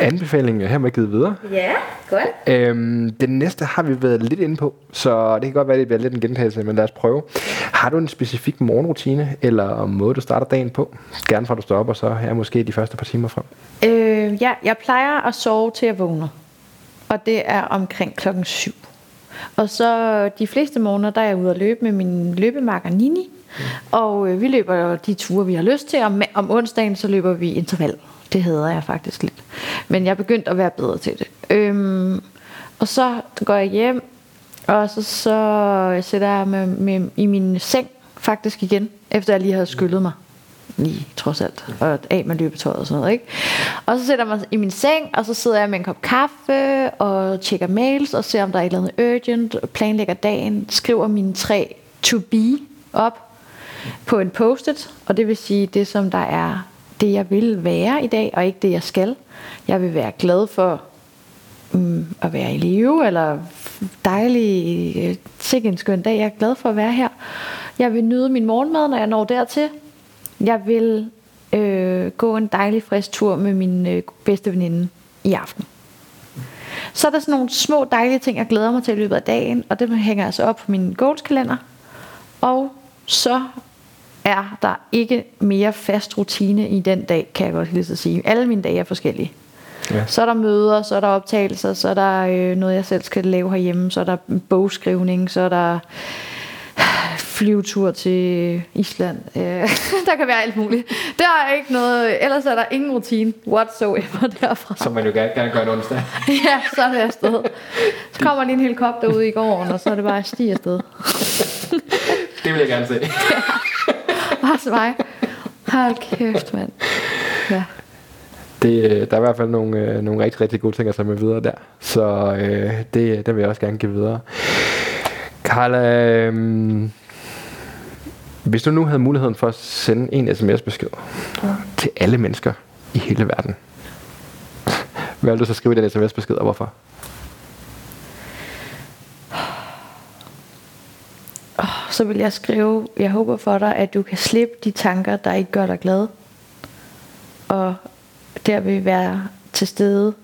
Anbefalingen er hermed givet videre. Ja, godt. Øhm, den næste har vi været lidt inde på, så det kan godt være, at det bliver lidt en gentagelse, men lad os prøve. Har du en specifik morgenrutine, eller måde, du starter dagen på? Gerne fra du står op, og så er måske de første par timer frem. Øh, ja, jeg plejer at sove til jeg vågner. Og det er omkring klokken 7. Og så de fleste morgener, der er jeg ude at løbe med min løbemarker Nini. Og øh, vi løber de ture, vi har lyst til. Om, om onsdagen, så løber vi interval. Det hader jeg faktisk lidt. Men jeg er begyndt at være bedre til det. Øhm, og så går jeg hjem, og så, så sætter jeg mig med, i min seng faktisk igen, efter jeg lige har skyllet mig lige trods alt. Og af med løbetøjet og sådan noget, ikke? Og så sætter jeg mig i min seng, og så sidder jeg med en kop kaffe, og tjekker mails, og ser om der er et eller andet urgent, planlægger dagen, skriver mine tre to be op på en post-it, og det vil sige det, som der er det, jeg vil være i dag, og ikke det, jeg skal. Jeg vil være glad for mm, at være i live, eller dejlig, øh, sikke en skøn dag. Jeg er glad for at være her. Jeg vil nyde min morgenmad, når jeg når dertil. Jeg vil øh, gå en dejlig frisk tur med min øh, bedste veninde i aften. Så er der sådan nogle små dejlige ting, jeg glæder mig til i løbet af dagen, og det hænger altså op på min goalskalender. Og så er der ikke mere fast rutine i den dag, kan jeg godt lige så sige. Alle mine dage er forskellige. Ja. Så er der møder, så er der optagelser, så er der øh, noget, jeg selv skal lave herhjemme, så er der bogskrivning, så er der flyvetur til Island. Øh, der kan være alt muligt. Der er ikke noget, ellers er der ingen rutine whatsoever derfra. Som man jo gerne, gerne gør en onsdag. ja, så er det afsted. Så kommer lige en helikopter ud i går, og så er det bare at stige afsted. det vil jeg gerne se. ja. Bare mig. Hold kæft, mand. Ja. Det, øh, der er i hvert fald nogle, øh, nogle rigtig, rigtig gode ting at tage med videre der. Så øh, det, det vil jeg også gerne give videre. Carla, øh, hvis du nu havde muligheden for at sende en sms-besked ja. til alle mennesker i hele verden, hvad vil du så skrive i den sms-besked, og hvorfor? så vil jeg skrive, jeg håber for dig, at du kan slippe de tanker, der ikke gør dig glad. Og der vil være til stede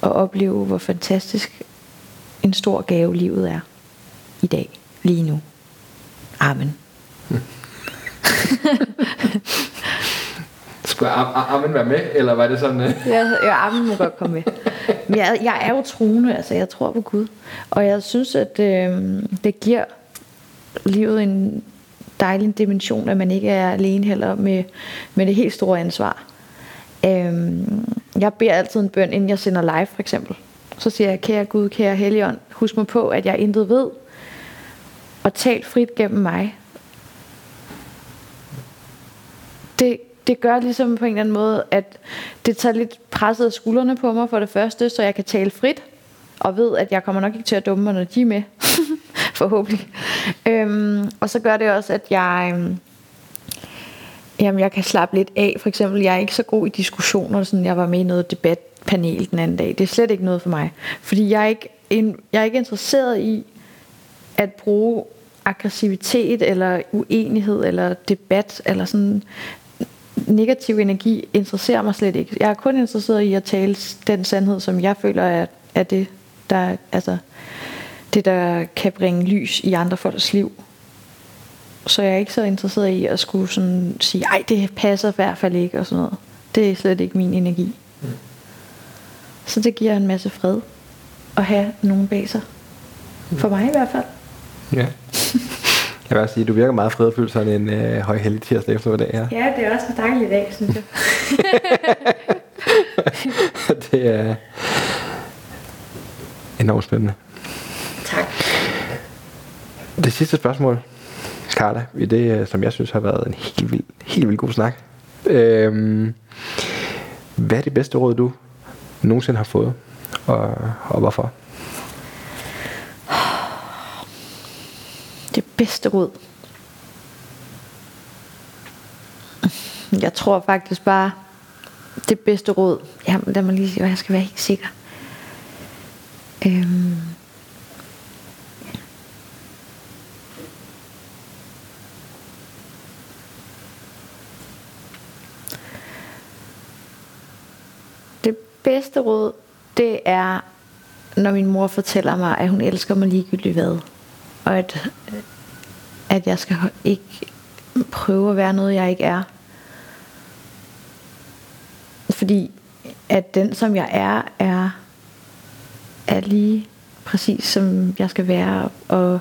og opleve, hvor fantastisk en stor gave livet er i dag, lige nu. Amen. Skulle Amen være med, eller var det sådan? Uh... ja, ja, Armin må godt komme med. Men jeg, jeg er jo troende, altså jeg tror på Gud. Og jeg synes, at øh, det giver livet en dejlig dimension, at man ikke er alene heller med, med det helt store ansvar. Øhm, jeg beder altid en bøn, inden jeg sender live for eksempel. Så siger jeg, kære Gud, kære Helligånd, husk mig på, at jeg intet ved, og tal frit gennem mig. Det, det gør ligesom på en eller anden måde, at det tager lidt presset af skuldrene på mig for det første, så jeg kan tale frit, og ved, at jeg kommer nok ikke til at dumme mig, når de er med. Forhåbentlig. Øhm, og så gør det også, at jeg... Øhm, jamen, jeg kan slappe lidt af. For eksempel, jeg er ikke så god i diskussioner. Sådan, jeg var med i noget debatpanel den anden dag. Det er slet ikke noget for mig. Fordi jeg er ikke, en, jeg er ikke interesseret i at bruge aggressivitet eller uenighed eller debat eller sådan negativ energi interesserer mig slet ikke. Jeg er kun interesseret i at tale den sandhed, som jeg føler er, er det, der, altså, det, der kan bringe lys i andre folks liv. Så jeg er ikke så interesseret i at skulle sådan sige, ej, det passer i hvert fald ikke, og sådan noget. Det er slet ikke min energi. Mm. Så det giver en masse fred at have nogen bag sig. For mig i hvert fald. Ja. Jeg vil også sige, du virker meget fredfyldt sådan en øh, højheldig tirsdag eftermiddag her. Ja, det er også en dejlig dag, synes jeg. det er enormt spændende. Tak. Det sidste spørgsmål, Carla, i det, øh, som jeg synes har været en helt vild, helt vild god snak. Øhm, hvad er det bedste råd, du nogensinde har fået, og, og hvorfor? Bedste råd? Jeg tror faktisk bare, det bedste råd, jamen lad mig lige sige, jeg skal være helt sikker. Øhm, bedste råd, det er, når min mor fortæller mig, at hun elsker mig ligegyldigt hvad. Og at, at jeg skal ikke prøve at være noget, jeg ikke er. Fordi at den, som jeg er, er, er lige præcis, som jeg skal være. Og,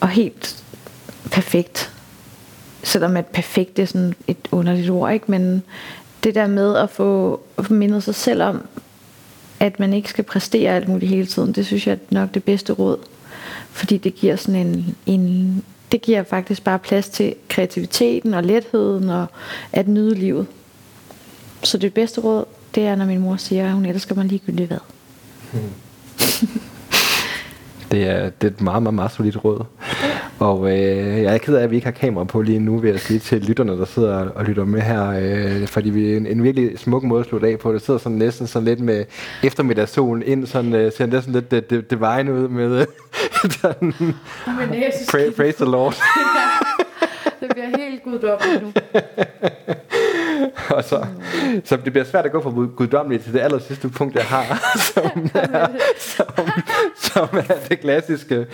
og helt perfekt. Selvom at perfekt er sådan et underligt ord, ikke? Men det der med at få mindet sig selv om, at man ikke skal præstere alt muligt hele tiden, det synes jeg er nok det bedste råd. Fordi det giver sådan en, en, det giver faktisk bare plads til kreativiteten og letheden og at nyde livet. Så det bedste råd, det er, når min mor siger, at hun elsker mig ligegyldigt hvad. Det er, det er et meget, meget, meget solidt råd. Og øh, jeg er ked af, at vi ikke har kamera på lige nu, vil jeg sige til lytterne, der sidder og lytter med her. Øh, fordi vi er en, en virkelig smuk måde at slutte af på. Det sidder sådan næsten sådan lidt med eftermiddagssolen ind, sådan, øh, ser næsten lidt det, det, det vejen ud med øh, den, pray, praise the Lord. det bliver helt guddommeligt nu. og så, så det bliver svært at gå fra guddommeligt til det aller sidste punkt, jeg har, som er, som, som er det klassiske.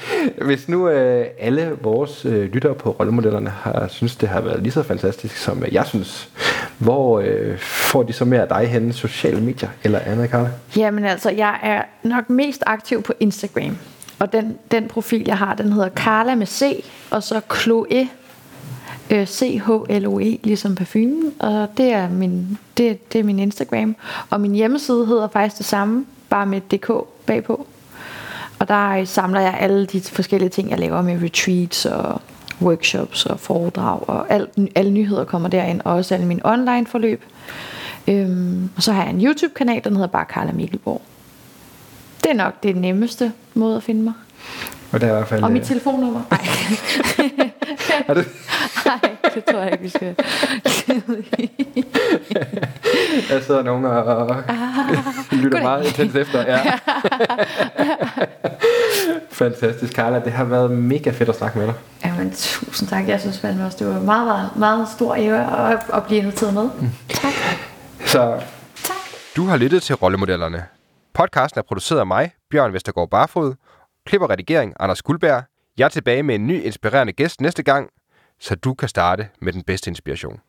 Hvis nu øh, alle vores øh, lyttere på rollemodellerne har synes, det har været lige så fantastisk, som øh, jeg synes, hvor øh, får de så mere af dig henne? Sociale medier eller andet, Karla? Jamen altså, jeg er nok mest aktiv på Instagram. Og den, den profil, jeg har, den hedder Carla med C, og så Chloe øh, C-H-L-O-E, ligesom parfumen, og det er, min, det, det er min Instagram. Og min hjemmeside hedder faktisk det samme, bare med DK bagpå. Og der samler jeg alle de forskellige ting, jeg laver med retreats og workshops og foredrag, og alt, alle nyheder kommer derind, og også alle mine online forløb. Øhm, og så har jeg en YouTube-kanal, der hedder bare Carla Mikkelborg. Det er nok det nemmeste måde at finde mig. Og, det er i hvert fald, og mit øh, telefonnummer. Nej. er det? Nej, det tror jeg ikke, vi skal. jeg sidder nogen og, og lytter meget intens efter. Ja. Fantastisk, Carla. Det har været mega fedt at snakke med dig. Jamen, tusind tak. Jeg synes fandme også, det var meget, meget, meget stor ære at, at blive inviteret med. Mm. Tak. Så Du har lyttet til Rollemodellerne. Podcasten er produceret af mig, Bjørn Vestergaard Barfod, klipper redigering Anders Guldberg. Jeg er tilbage med en ny inspirerende gæst næste gang, så du kan starte med den bedste inspiration.